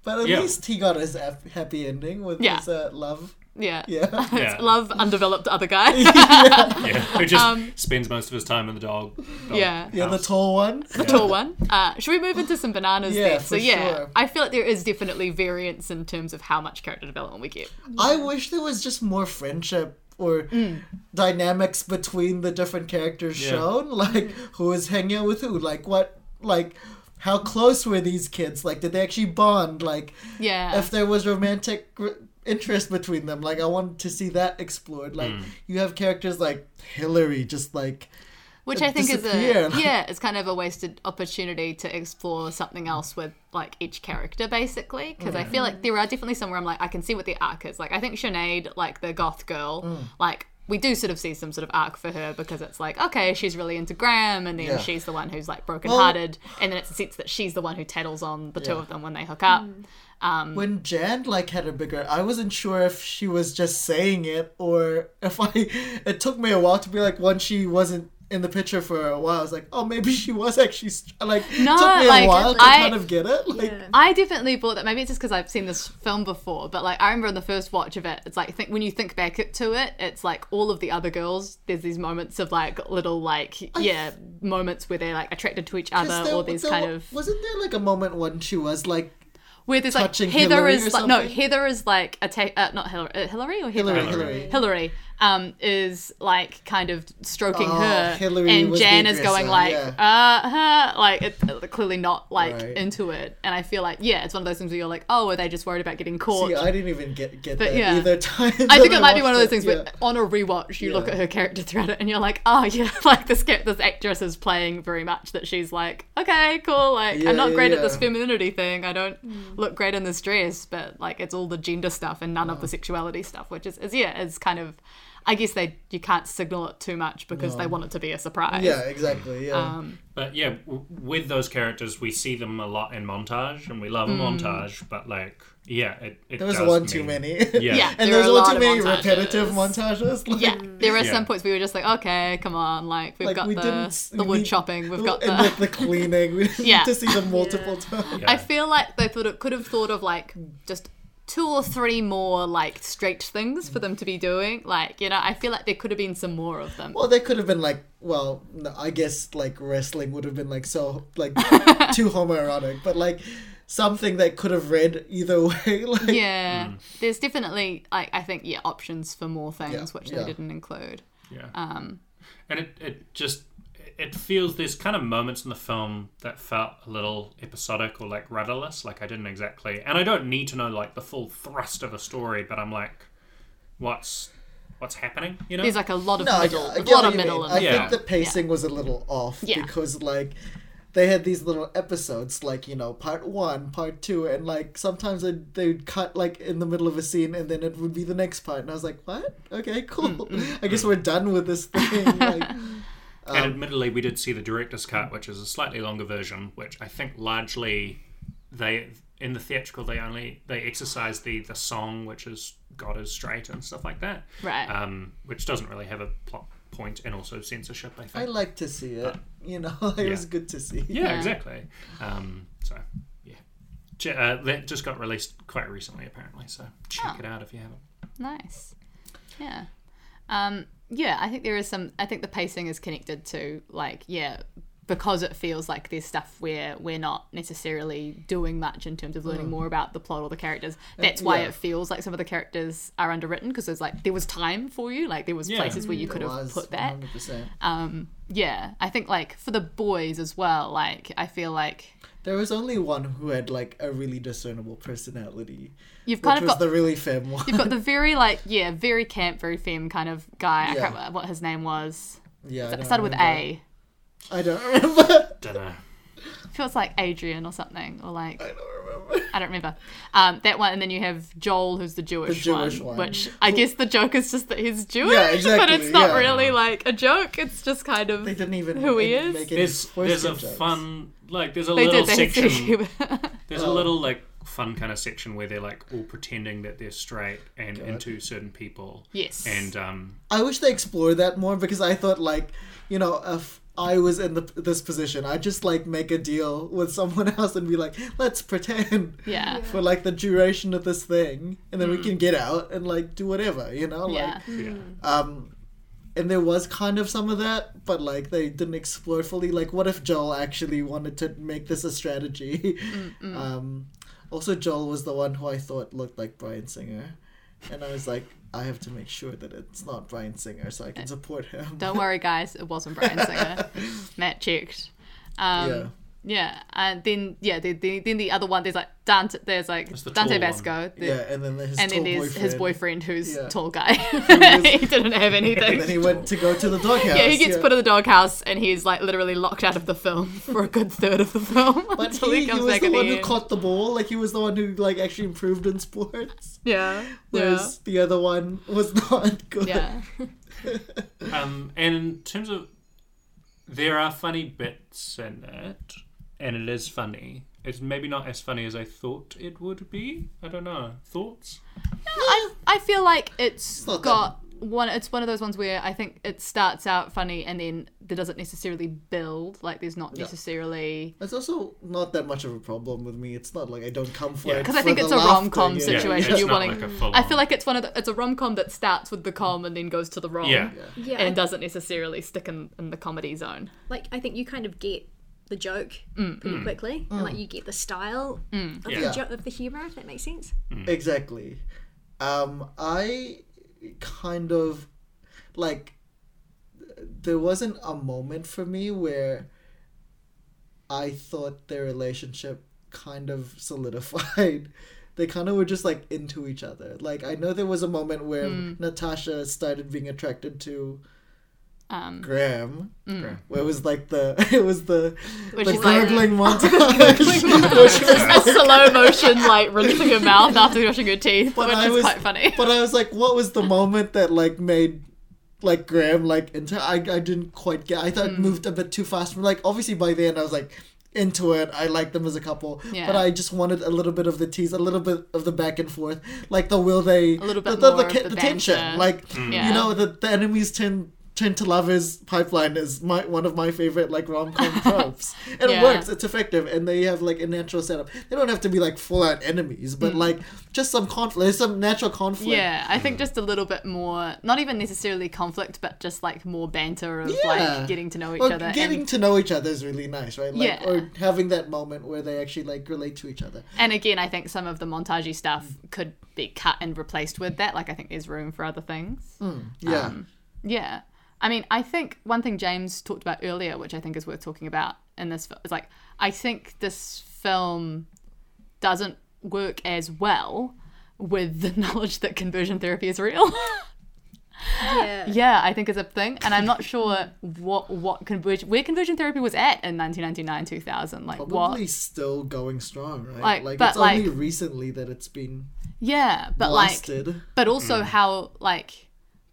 But at Yeah. least he got his happy ending with Yeah. his uh, love. Yeah. Yeah. <laughs> Yeah. Love undeveloped other guy. <laughs> Yeah. <laughs> Who just Um, spends most of his time in the dog. dog Yeah. Yeah, the house. tall one. the tall one. Uh, should we move into some bananas Yeah, then? So for yeah, sure. I feel like there is definitely variance in terms of how much character development we get. I wish there was just more friendship or Mm. dynamics between the different characters Yeah. shown. Like who is hanging out with who? Like what? Like how close were these kids? Like did they actually bond? Like Yeah. if there was romantic r- interest between them. Like I wanted to see that explored. Like Hmm. you have characters like Hillary, just like Which I think is a <laughs> yeah, it's kind of a wasted opportunity to explore something else with like each character basically. Because I feel like there are definitely somewhere I'm like I can see what the arc is. Like I think Sinead, like the goth girl, Mm. like we do sort of see some sort of arc for her because it's like okay, she's really into Graham, and then Yeah. she's the one who's like brokenhearted, and then it's a sense that she's the one who tattles on the two of them when they hook up. Um, when Jan like had a bigger I wasn't sure if she was just saying it or if I it took me a while to be like when she wasn't in the picture for a while I was like oh maybe she was actually st- like No, took me like, a while to I- kind of get it like Yeah. I definitely thought that maybe it's just because I've seen this film before, but like I remember in the first watch of it, it's like think when you think back to it, it's like all of the other girls. There's these moments of like little like yeah moments where they're like attracted to each other, there- or these there kind of wasn't there like a moment when she was like where there's like touching Heather Hillary is like no something? Heather is like attack uh, not Hillary uh, Hillary or Heather? Hillary Hillary. Hillary Hillary um is like kind of stroking Oh, her Hillary and was Jan is going like yeah. uh huh like it's uh, clearly not like Right. into it and I feel like yeah it's one of those things where you're like oh are they just worried about getting caught see I didn't even get get But that yeah. either time I think it might be one of those things it. where on a rewatch you look at her character throughout it and you're like, oh <laughs> yeah, like this this actress is playing very much that she's like, okay, cool, like Yeah, I'm not yeah, great at this femininity thing. I don't look great in this dress, but like it's all the gender stuff and none of the sexuality stuff, which is, is yeah, is kind of I guess they you can't signal it too much because they want it to be a surprise. yeah exactly yeah Um, But yeah, w- with those characters, we see them a lot in montage, and we love a montage. But like, yeah, it, it there was does one too many <laughs> Yeah. Yeah. and There there's are one too many montages. repetitive montages like, yeah, there are Yeah. some points where we were just like, okay, come on, like we've Like, got we the the wood need- chopping, we've got and the like the cleaning <laughs> we Yeah. to see them <laughs> multiple times Yeah. I feel like they thought it could have thought of like just two or three more like straight things for them to be doing. Like, you know, I feel like there could have been some more of them. Well, there could have been like, well, I guess like wrestling would have been like so like <laughs> too homoerotic, but like something that could have read either <laughs> way. Like, yeah. There's definitely like I think yeah, options for more things Yeah, which yeah. they didn't include. Yeah. Um and it, it just it feels there's kind of moments in the film that felt a little episodic or like rudderless like i didn't exactly and i don't need to know like the full thrust of a story but i'm like what's what's happening you know there's like a lot of no, I, middle I a get lot of middle mean. I. Yeah. think the pacing was a little off Yeah. because like they had these little episodes like you know part one part two and like sometimes they'd, they'd cut like in the middle of a scene and then it would be the next part and i was like what okay cool Mm, i guess we're done with this thing like <laughs> and um, admittedly we did see the director's cut which is a slightly longer version which i think largely they in the theatrical they only they exercise the the song which is god is straight and stuff like that Right. um which doesn't really have a plot point and also censorship i think i like to see it you know <laughs> it was good to see Yeah, Yeah. exactly. Um, so, yeah. Uh, that just got released quite recently, apparently. So check Oh. it out if you haven't. Nice. Yeah. Um, yeah, I think there is some. I think the pacing is connected to, like, yeah, because it feels like there's stuff where we're not necessarily doing much in terms of learning more about the plot or the characters. That's why Mm. yeah. it feels like some of the characters are underwritten because there's like, there was time for you. Like, there was Yeah. places where you could have put that. 100%. Um, yeah, I think, like, for the boys as well, like, I feel like There was only one who had like a really discernible personality, you've which kind of was got. the really femme one. You've got the <laughs> very like yeah, very camp, very femme kind of guy. I can't remember what his name was. yeah, I It don't started with remember. A. I don't remember. Don't know. feels like Adrian or something, or like I don't remember. <laughs> I don't remember. Um, that one, and then you have Joel, who's the Jewish, Jewish one, one. which I guess the joke is just that he's Jewish, Yeah, <laughs> but it's not yeah. really like a joke. It's just kind of They didn't even who he is. There's there's a jokes. fun like there's a they little did. They had section. <laughs> There's Oh. a little like fun kind of section where they're like all pretending that they're straight and into certain people. Yes. And um, I wish they explored that more because I thought like, you know, if I was in the, this position, I'd just like make a deal with someone <laughs> else and be like, let's pretend yeah. for like the duration of this thing, and then we can get out and like do whatever, you know, Yeah. like yeah. um. And there was kind of some of that, but like they didn't explore fully. Like, what if Joel actually wanted to make this a strategy? <laughs> Um, also, Joel was the one who I thought looked like Bryan Singer, and I was like, I have to make sure that it's not Bryan Singer so I can support him. Don't worry, guys. It wasn't Bryan Singer. <laughs> Matt checked. Um, Yeah. Yeah. And then yeah, the, the, then the other one there's like Dante. There's like the Dante tall. Basco. the- yeah, and then his And then tall there's his boyfriend who's Yeah. tall guy. <laughs> was- he didn't have anything. And then he went to go to the doghouse. yeah, he gets put in the doghouse and he's like literally locked out of the film <laughs> for a good third of the film But until he, he he was back the at the one who end. caught the ball. Like he was the one who like actually improved in sports. yeah, Whereas the other one was <laughs> not good. yeah, Um, and in terms of, there are funny bits in it, and it is funny. It's maybe not as funny as I thought it would be. I don't know. Thoughts? No, I I feel like it's not got one. It's one of those ones where I think it starts out funny and then there doesn't necessarily build. Like there's not Yeah. necessarily It's also not that much of a problem with me. It's not like I don't come for Yeah. it. 'Cause I for think it's a rom-com yeah. situation. it's you not wanting- like a I feel like it's one of the, it's a rom com that starts with the com and then goes to the rom. Yeah. Yeah, And doesn't necessarily stick in, in the comedy zone. like I think you kind of get the joke Mm, pretty quickly, and like you get the style of, Yeah. the jo- of the humor. If that makes sense. Exactly. Um, I kind of like there wasn't a moment for me where I thought their relationship kind of <laughs> solidified. They kind of were just like into each other. Like I know there was a moment where Hmm. Natasha started being attracted to Um, Graham, Graham. where it was like the <laughs> it was the Which the is like- gurgling montage. a <laughs> slow motion, like rinsing your mouth after brushing your teeth, But which I is was- quite funny. But I was like, what was the moment that like made like Graham like into? I I didn't quite get. I thought Hmm. it moved a bit too fast. But Like obviously by the end I was like into it. I liked them as a couple. Yeah. But I just wanted a little bit of the tease, a little bit of the back and forth, like the will they, A little the, bit the, more the, of the the tension, banter. like Yeah. you know the the enemies turn. Turn to lovers pipeline is my one of my favorite like rom com <laughs> tropes, and Yeah. it works. It's effective, and they have like a natural setup. They don't have to be like full out enemies, but like just some conflict, there's some natural conflict. Yeah, I think just a little bit more, not even necessarily conflict, but just like more banter of Yeah. like getting to know each Or other. getting and, to know each other is really nice, right? Like, Yeah. Or having that moment where they actually like relate to each other. and again, I think some of the montagey stuff could be cut and replaced with that. Like I think there's room for other things. Yeah. Um, Yeah. I mean, I think one thing James talked about earlier, which I think is worth talking about in this, fi- is like, I think this film doesn't work as well with the <laughs> knowledge that conversion therapy is real. <laughs> Yeah. yeah, I think is a thing, and I'm not sure what what conversion where conversion therapy was at in 1999 2000. Like Probably what? still going strong, right? Like, Like, but, it's only recently that it's been Yeah, but like but also mm. how like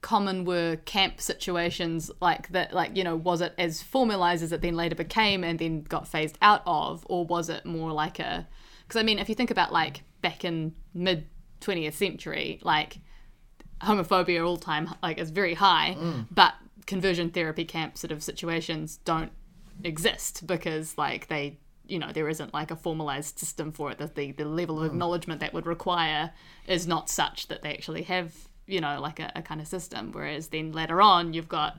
common were camp situations like that like you know was it as formalized as it then later became and then got phased out of or was it more like a because i mean if you think about like back in mid 20th century like homophobia all time like is very high mm. but conversion therapy camp sort of situations don't exist because like they you know there isn't like a formalized system for it. That the, the level of mm. acknowledgement that would require is not such that they actually have you know like a, a kind of system whereas then later on you've got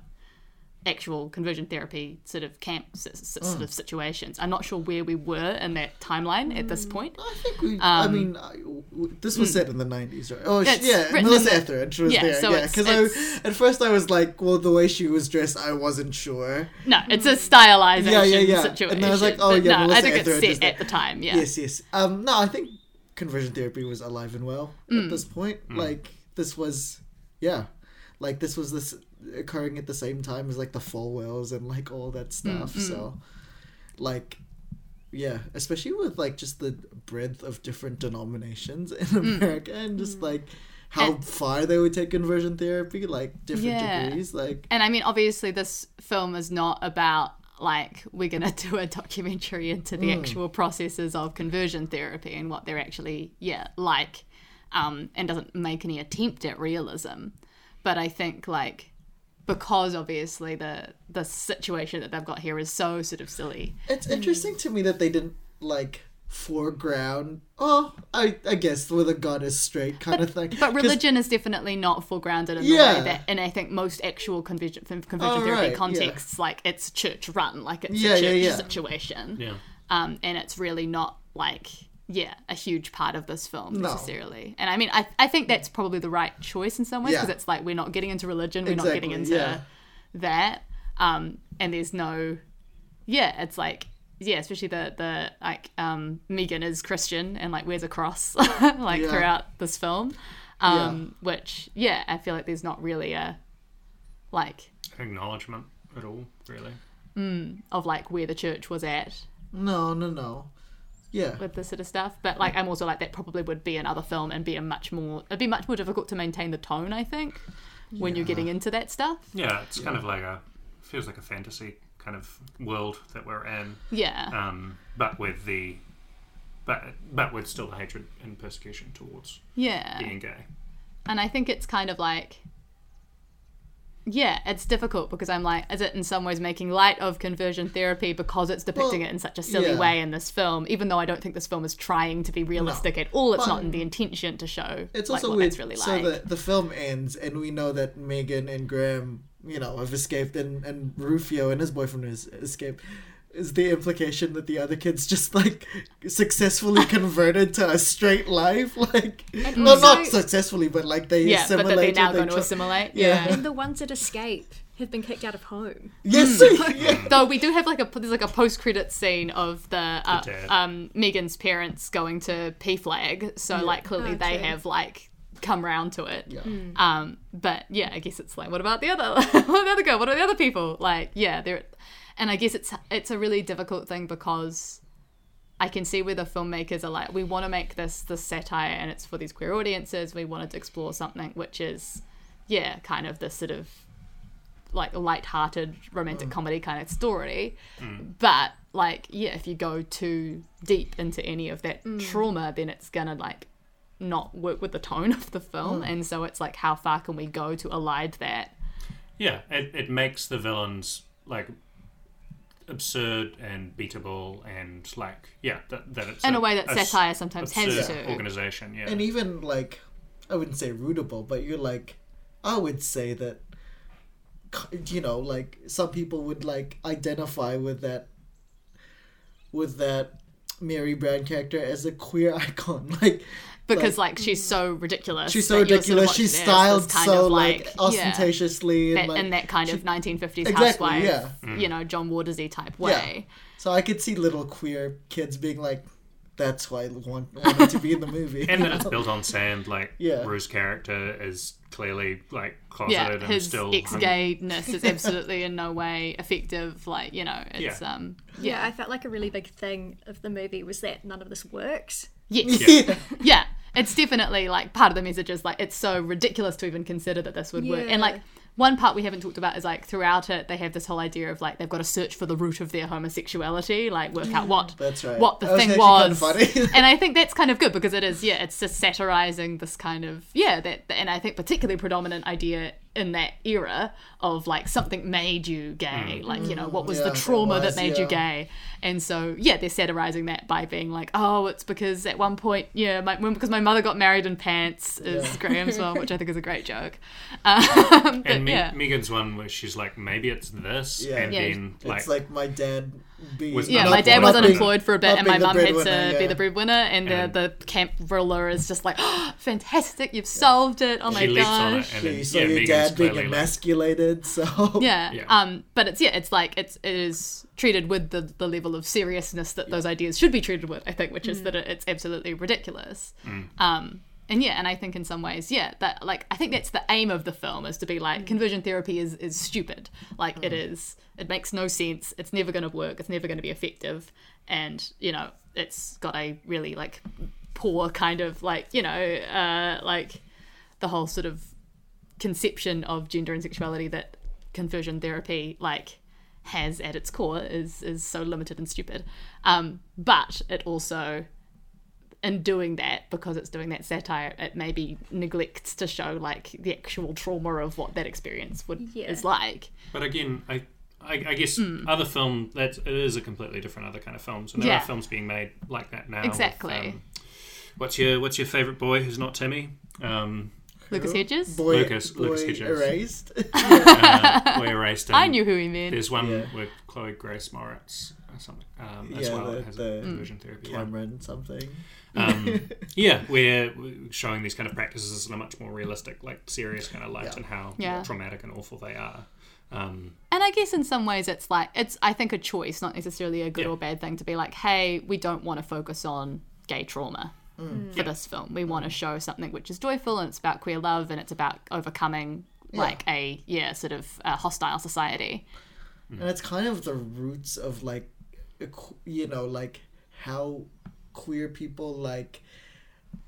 actual conversion therapy sort of camp s- s- sort of situations i'm not sure where we were in that timeline at this point I think we. I Um, mean, I, w- this was set in the nineties, right? Oh, sh- It's yeah, Melissa Etheridge was Yeah, there. so yeah, because at first I was like, well, the way she was dressed, I wasn't sure. no it's a stylization Yeah, yeah, yeah. situation And I was like, oh, yeah, no, i Melissa think Etheridge is set at the time yeah Yes, yes. Um, no, I think conversion therapy was alive and well Mm. at this point. Like this was, yeah, like this was this occurring at the same time as like the Falwells and like all that Mm, stuff. So, like, yeah, especially with like just the breadth of different denominations in Mm. America and just like how far they would take conversion therapy, like different Yeah. degrees. Like And I mean, obviously, this film is not about like we're gonna <laughs> do a documentary into the actual processes of conversion therapy and what they're actually yeah like, um, and doesn't make any attempt at realism. But I think like because obviously the the situation that they've got here is so sort of silly. it's interesting to me that they didn't like foreground. Oh, I I guess with a god is straight kind of thing. But religion is definitely not foregrounded in the way that, and I think most actual conversion, conversion Oh, therapy right, yeah. contexts, like it's church run, like it's Yeah, a yeah, church yeah. situation. Yeah. um, and it's really not like yeah a huge part of this film No. necessarily and i mean I, I think that's probably the right choice in some ways Yeah. because it's like we're not getting into religion we're not getting into yeah. that um, and there's no yeah it's like yeah especially the the like um, megan is christian and like wears a cross <laughs> like Yeah. throughout this film um, which yeah i feel like there's not really a like Acknowledgement at all, really. of like where the church was at no, no, no. Yeah. with this sort of stuff. But like, I'm also like that probably would be another film and be a much more. It'd be much more difficult to maintain the tone. I think when you're getting into that stuff. Yeah, it's kind of like a feels like a fantasy kind of world that we're in, Yeah, um, but with the but but with still the hatred and persecution towards yeah. being gay. And I think it's kind of like. Yeah, it's difficult because I'm like, is it in some ways making light of conversion therapy because it's depicting Well, it in such a silly yeah. way in this film, even though I don't think this film is trying to be realistic at all. It's But- not in the intention to show It's like, also what weird. that's really so like. the the film ends, and we know that Megan and Graham, you know, have escaped, and and Rufio and his boyfriend has escaped. Is the implication that the other kids just like successfully <laughs> converted to a straight life? Like, no, also- not successfully, but like they yeah, but that they're now they going to assimilate. Yeah. yeah. And the ones that escape have been kicked out of home. Yes, <laughs> yeah. Though we do have like a there's like a post credit scene of the uh, The um, Megan's parents going to PFLAG, so like clearly Oh, they true. have like come round to it. Yeah. Um, but yeah, I guess it's like, what about the other, <laughs> what about the other girl? What about the other people? Like, yeah, there, and I guess it's it's a really difficult thing because I can see where the filmmakers are like, we want to make this this satire and it's for these queer audiences. We wanted to explore something which is, yeah, kind of this sort of like light-hearted romantic mm. comedy kind of story. Mm. But like, yeah, if you go too deep into any of that mm. trauma, then it's gonna like not work with the tone <laughs> of the film. And so it's like, how far can we go to elide that? Yeah, it, it makes the villains like absurd and beatable and like yeah that, that it's In a way that s- satire sometimes has to. organization yeah and even like I wouldn't say rootable, but you're like I would say that you know like some people would like identify with that with that Mary Brown character as a queer <laughs> icon like because like, she's so ridiculous. she's so that you're sort of ridiculous watching she's styled so of, like, yeah, ostentatiously that, and like in that kind of 1950s Exactly, housewife, yeah. you know, John Watersy type way. Yeah. so I could see little queer kids being like that's why I want, wanted to be in the movie and then <laughs> it's built on sand like Yeah. Rue's character is clearly like Yeah, closeted and his still ex-gayness is <laughs> absolutely in no way effective. Like you know, it's Yeah. um, Yeah, I felt like a really big thing of the movie was that none of this works. yes, yeah. <laughs> yeah, it's definitely like part of the message is like it's so ridiculous to even consider that this would work. And like one part we haven't talked about is like throughout it they have this whole idea of like they've got to search for the root of their homosexuality, like work out what mm. That's right. what the That thing was. kinda funny. <laughs> and I think that's kind of good because it is yeah, it's just satirizing this kind of yeah that and I think particularly predominant idea in that era of like something made you gay, like you know what was Mm. Yeah, the it trauma was, that made yeah. you gay, and so yeah they're satirizing that by being like oh it's because at one point yeah my when- because my mother got married in pants is Yeah. Graham's one which I think is a great joke, <laughs> um, but and Me- yeah. Megan's one where she's like maybe it's this Yeah. and Yeah. then like, it's like my dad being Was Yeah, my dad not was being- unemployed for a bit, and my mum had to breadwinner, be the breadwinner, and, And- the, the camp ruler is just like, oh, <gasps> fantastic, you've solved it. Oh my she leaps on it gosh. and Yeah, then you saw yeah, your Megan's dad being clearly like, emasculated, so <laughs> Yeah. Yeah. Um, but it's yeah, it's like it's it is treated with the the level of seriousness that those ideas should be treated with. I think, which is that it, it's absolutely ridiculous. Mm. Um, and yeah, and I think in some ways, yeah, that like I think that's the aim of the film is to be like conversion therapy is is stupid. Like it is, it makes no sense. It's never going to work. It's never going to be effective, and you know, it's got a really like poor kind of like you know, uh, like the whole sort of conception of gender and sexuality that conversion therapy like has at its core is is so limited and stupid. Um, but it also in doing that because it's doing that satire it maybe neglects to show like the actual trauma of what that experience would Yeah. is like But again, I. I, I guess other film that it is a completely different other kind of films, and there Yeah. are films being made like that now. with, Exactly. um, what's your What's your favorite boy who's not Timmy? Um, lucas hedges Boy, Lucas- boy Lucas Hedges. erased. <laughs> uh, we erased. <laughs> i knew who he meant There's one Yeah. with Chloe Grace Moretz or something um, as Yeah, well. the- that has the a conversion therapy. one. Cameron something. Um, <laughs> yeah, we're we're showing these kind of practices in a much more realistic, like serious kind of light, Yeah. and how Yeah. traumatic and awful they are. Um, and i guess in some ways it's like it's i think a choice not necessarily a good Yeah. or bad thing to be like hey we don't want to focus on gay trauma for this film we want to show something which is joyful and it's about queer love and it's about overcoming like a yeah sort of uh, hostile society and it's kind of the roots of like a qu- you know like how queer people like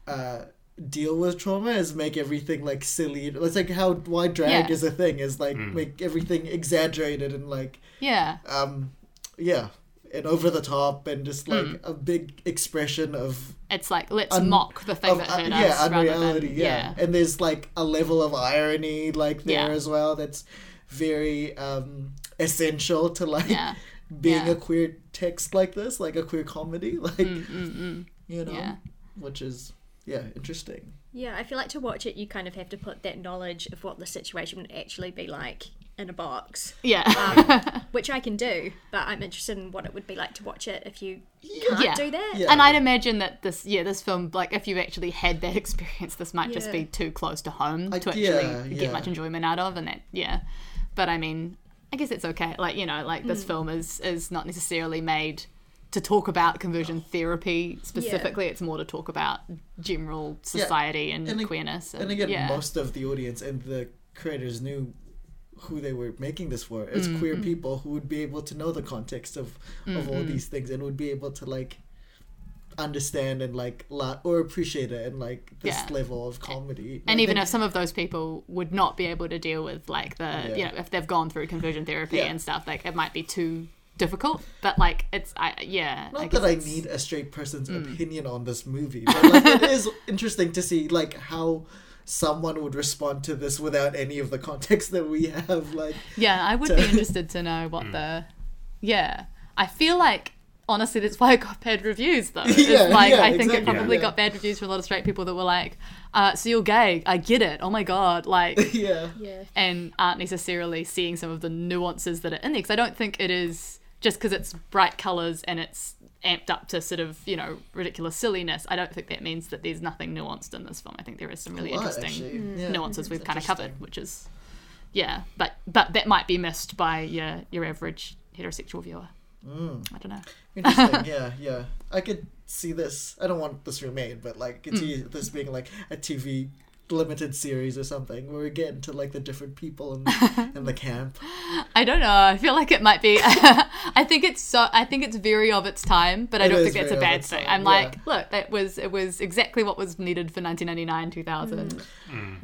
uh deal with trauma is make everything like silly it's like how why drag Yeah. is a thing is like make everything exaggerated and like yeah um yeah and over the top and just like Mm. a big expression of it's like let's Un- mock the thing of, that uh, yeah us unreality than, yeah. and there's like a level of irony like there Yeah. as well that's very um essential to like Yeah. being Yeah. a queer text like this like a queer comedy <laughs> like mm, mm, mm. you know Yeah. which is yeah interesting Yeah, I feel like to watch it, you kind of have to put that knowledge of what the situation would actually be like in a box, yeah um, <laughs> which I can do, but I'm interested in what it would be like to watch it if you can't Yeah. do that. Yeah. And I'd imagine that this, yeah, this film, like, if you've actually had that <laughs> experience, this might just be too close to home I- to actually yeah, get yeah. much enjoyment out of, and that, yeah. But I mean, I guess it's okay. Like, you know, like Mm. this film is is not necessarily made to talk about conversion therapy specifically. It's more to talk about general society and, And queerness. And, and again yeah. most of the audience and the creators knew who they were making this for It's Mm, queer people who would be able to know the context of of all these things and would be able to like understand and like la- or appreciate it and like this Yeah. level of comedy and I even think- if some of those people would not be able to deal with like the Yeah. you know if they've gone through conversion therapy Yeah. and stuff like it might be too difficult but like it's i yeah not guess that I it's- need a straight person's Mm. opinion on this movie, <laughs> but like, it is interesting to see like how someone would respond to this without any of the context that we have. Like, yeah i would to- be interested to know what <laughs> the yeah i feel like honestly that's why I got bad reviews though <laughs> It's Yeah, like yeah, i think exactly, it probably yeah. got bad reviews from a lot of straight people that were like uh, so you're gay i get it oh my god like <laughs> yeah, Yeah. and aren't necessarily seeing some of the nuances that are in there. Because I don't think it is just because it's bright colours and it's amped up to sort of you know ridiculous silliness. I don't think that means that there's nothing nuanced in this film. I think there is some really lot, interesting actually. Yeah. nuances we've kind of covered, which is yeah, but but that might be missed by your your average heterosexual viewer. Mm. I don't know. interesting. yeah, <laughs> yeah. I could see this. I don't want this remade, but like, Mm. this being like a TV limited series or something where we get into like the different people in, <laughs> in the camp. I don't know. I feel like it might be. <laughs> I think it's so. I think it's very of its time, but I It don't think that's a bad thing. I'm yeah. like, look, that was it was exactly what was needed for 1999, 2000.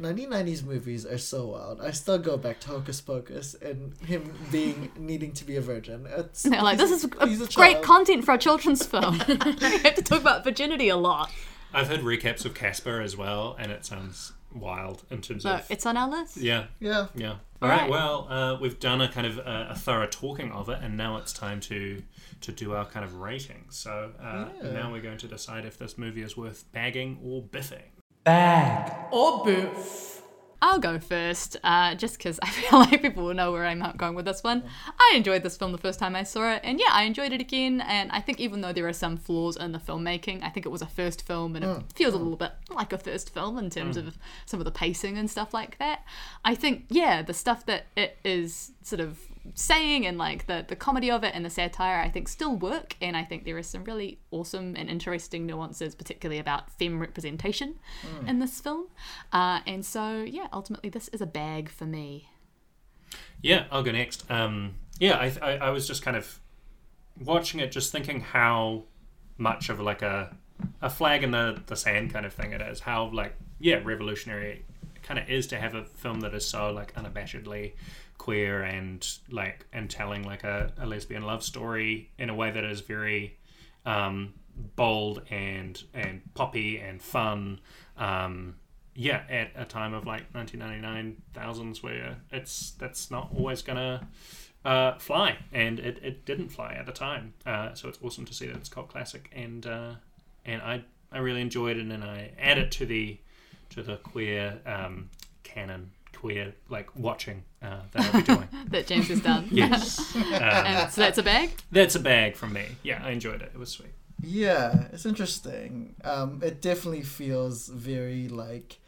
1990s mm. mm. movies are so wild. I still go back to Hocus Pocus and him being <laughs> needing to be a virgin. It's, They're like, this is a a great child. content for a children's film. you have to talk about virginity a lot. I've heard recaps of Casper as well, and it sounds wild in terms So of it's on our list. yeah, Yeah. yeah. All All right. right. Well, uh, we've done a kind of uh, a thorough talking of it, and now it's time to to do our kind of rating. So uh, Yeah. now we're going to decide if this movie is worth bagging or biffing. I'll go first, uh, just because <laughs> I feel like people will know where I'm going with this one. I enjoyed this film the first time I saw it, and yeah, I enjoyed it again. And I think even though there are some flaws in the filmmaking, I think it was a first film, and it mm. feels a mm. little bit like a first film in terms mm. of some of the pacing and stuff like that. I think, yeah, the stuff that it is sort of saying and like the, the comedy of it and the satire I think still work and I think there are some really awesome and interesting nuances particularly about femme representation in this film uh, and so yeah ultimately this is a bag for me Yeah, I'll go next. Um, yeah, I, I, I was just kind of watching it, just thinking how much of like a a flag in the, the sand kind of thing it is. How like yeah, revolutionary it kind of is to have a film that is so like unabashedly queer and like and telling like a, a lesbian love story in a way that is very um, bold and and poppy and fun. Um, yeah, at a time of like 1999 thousands where it's that's not always gonna uh, fly, and it, it didn't fly at the time. Uh, so it's awesome to see that it's cult classic, and uh, and I I really enjoyed it, and I add it to the to the queer um, canon, queer like watching uh, that I'll be doing. <laughs> that James has done yes, <laughs> and so that's a bag that's a bag from me. Yeah, I enjoyed it. It was sweet. Yeah, it's interesting. Um, it definitely feels very like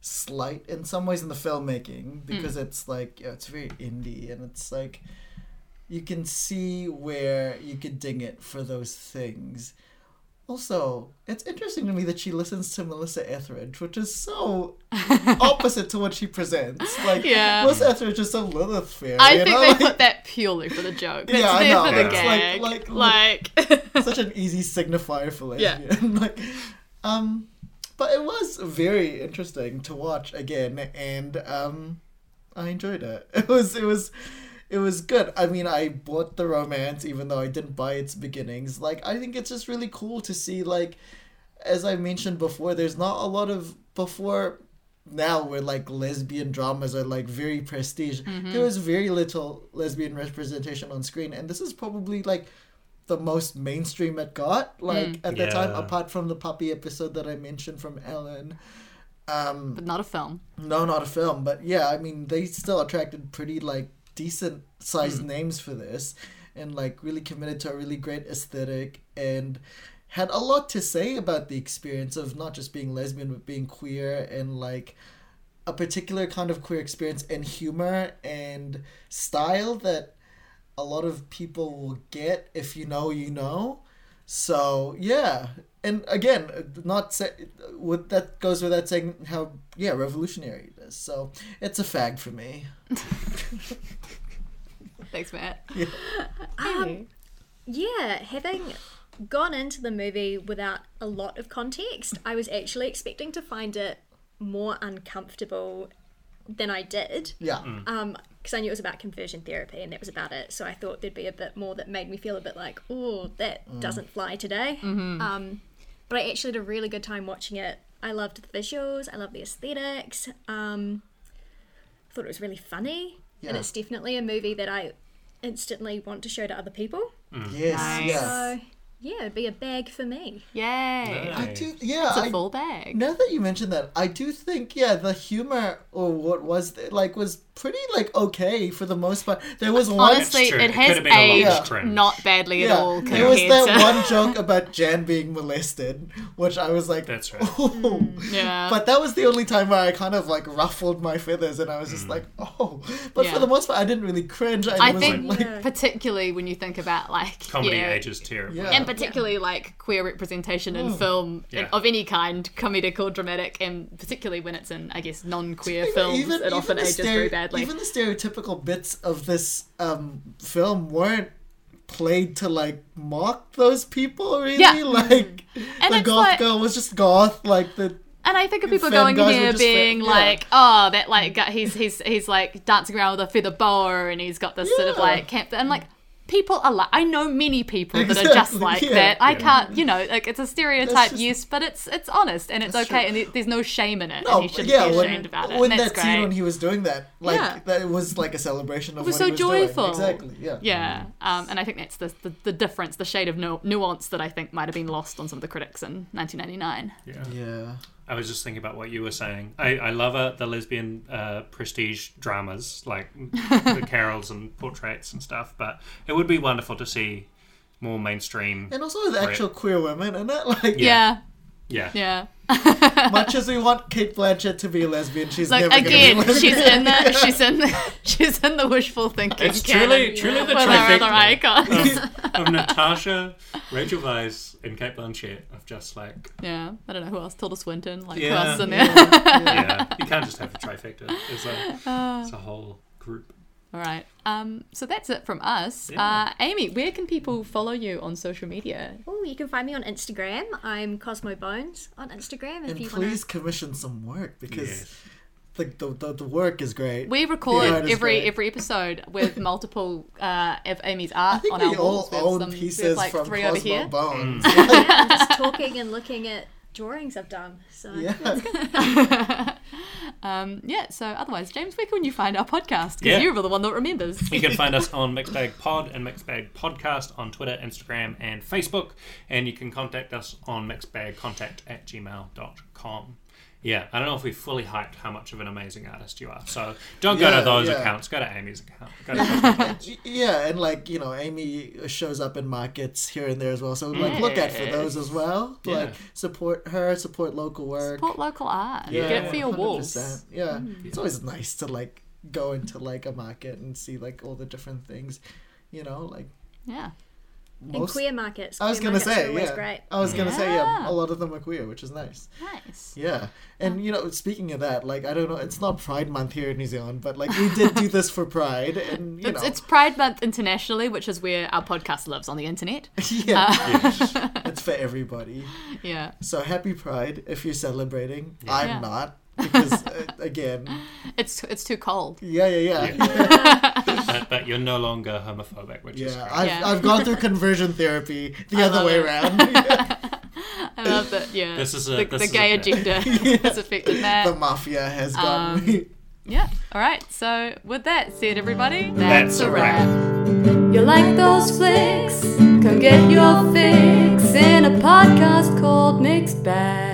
slight in some ways in the filmmaking because it's like yeah, it's very indie and it's like you can see where you could ding it for those things. Also, it's interesting to me that she listens to Melissa Etheridge, which is so <laughs> opposite to what she presents. Like Yeah. Melissa Etheridge is a Lilith fairy. I think I'm they like, put that purely for the joke. That's Yeah, I know. for the gag. like- Like, like- <laughs> such an <laughs> easy signifier for Yeah. lesbian. like, um, but it was very interesting to watch again, and um, I enjoyed it. It was it was it was good. I mean, I bought the romance even though I didn't buy its beginnings. Like, I think it's just really cool to see like, as I mentioned before, there's not a lot of before now where like lesbian dramas are like very prestige. There was very little lesbian representation on screen, and this is probably like the most mainstream it got. Like at the time, apart from the puppy episode that I mentioned from Ellen. Um, but not a film. no, not a film, but yeah, I mean, they still attracted pretty like decent sized hmm. names for this, and like really committed to a really great aesthetic and had a lot to say about the experience of not just being lesbian but being queer and like a particular kind of queer experience and humor and style that a lot of people will get if you know you know. So yeah, and again, not say, with that goes without saying how yeah revolutionary it is. So it's a fag for me. <laughs> <laughs> Thanks, Matt. <laughs> Um, yeah, having gone into the movie without a lot of context, I was actually expecting to find it more uncomfortable than I did. Yeah, Um, because I knew it was about conversion therapy and that was about it. So I thought there'd be a bit more that made me feel a bit like, oh, that doesn't fly today. Mm-hmm. Um, but I actually had a really good time watching it. I loved the visuals. I loved the aesthetics. Um, I thought it was really funny, Yeah. and it's definitely a movie that I instantly want to show to other people. Mm. yes, Nice. yeah. So yeah, it'd be a bag for me. Yay. I do. Yeah, It's a I, full bag. Now that you mention that, I do think yeah, the humor or what was th- like was pretty like okay for the most part. There was one Honestly, true. it It has could been a aged more cringe. not badly at yeah, all there was that to. one <laughs> joke about Jan being molested, which I was like, That's <laughs> right. oh. Mm, yeah. But that was the only time where I kind of like ruffled my feathers, and I was just mm. like, oh. But Yeah. for the most part, I didn't really cringe. I, I wasn't, think, like, Yeah. particularly when you think about like Comedy yeah, ages terribly. Yeah. and particularly like queer representation in mm. film Yeah. in- of any kind, comedic or dramatic, and particularly when it's in, I guess, non-queer films, even- it often even the ages stere- very badly. Even the stereotypical bits of this um, film weren't played to like mock those people really Yeah. like And the goth like- girl was just goth like the And I think of people going here being femme- yeah. like, oh, that like he's he's he's like dancing around with a feather boa and he's got this sort of like camp. And like, people are like, I know many people that are just like yeah. that. I Yeah. can't, you know, like it's a stereotype, just- yes, but it's it's honest and it's That's okay, true. and there's no shame in it, no and he shouldn't yeah be when, about it. when and that's that great. scene when he was doing that like Yeah. that was like a celebration of it was what so he was doing. joyful. exactly yeah Yeah, um, and I think that's the, the the difference, the shade of nu- nuance that I think might have been lost on some of the critics in 1999. Yeah. yeah I was just thinking about what you were saying. I, I love uh, the lesbian uh, prestige dramas, like <laughs> the carols and portraits and stuff, but it would be wonderful to see more mainstream. and also the actual queer women and that like Yeah, Yeah. Yeah. Yeah. <laughs> Much as we want Cate Blanchett to be a lesbian, she's Like never again, be a she's in the <laughs> she's in the she's in the wishful thinking. It's canon truly, truly the with our trifecta icons. of, <laughs> of Natasha, Rachel Weisz, and Cate Blanchett of just like, Yeah, I don't know who else. Tilda Swinton, like who Yeah. else is in there? yeah, you can't just have a trifecta. It's a, uh. it's a whole group. All right. Um, so that's it from us. Yeah. Uh, Amy, where can people follow you on social media? Oh, you can find me on Instagram. I'm Cosmo Bones on Instagram. If And you please commission some work because Yes. the, the, the the work is great. We record The every great. every episode <laughs> with multiple uh, of Amy's art I think on we our all walls. We own some- pieces like from three Cosmo over here. Bones. wanna, <laughs> yeah, I'm just <laughs> talking and looking at drawings I've done. So Yeah. <laughs> Um, yeah. So otherwise, James, where can you find our podcast? Because Yeah. you're the one that remembers. You can find us <laughs> on Mixbag Pod and Mixbag Podcast on Twitter, Instagram, and Facebook. And you can contact us on mixbagcontact at gmail.com. Yeah, I don't know if we fully hyped how much of an amazing artist you are. So don't go to those yeah. accounts. Go to Amy's account. Go to <laughs> Cosmo <laughs> yeah, and like you know, Amy shows up in markets here and there as well. So like, mm. look out for those as well. Yeah. Like support her, support local work. Support local art. Yeah. Get for your walls. 100%. Mm. Yeah, it's always nice to like go into like a market and see like all the different things. You know, like Yeah. And most. queer markets. I was gonna say, yeah. great. I was gonna say, yeah. Yeah. A lot of them are queer, which is nice. Nice. Yeah, and you know, speaking of that, like I don't know, it's not Pride Month here in New Zealand, but like we did do this for Pride, and you It's, know, it's Pride Month internationally, which is where our podcast lives on the internet. <laughs> yeah, uh, Yes. <laughs> it's for everybody. Yeah. So happy Pride if you're celebrating. I'm Yeah. not because uh, again, It's it's too cold. yeah, yeah, yeah, but, <laughs> but you're no longer homophobic, which is yeah. great. I've Yeah. I've gone through conversion therapy the I other way it. around. <laughs> I love that. Yeah. This is a- the, this the is gay a bit. agenda <laughs> has affected the mafia has gotten Um, me. Yeah. All right. So with that said, everybody, That's a wrap. You like those flicks? Come get your fix in a podcast called Mixed Bag.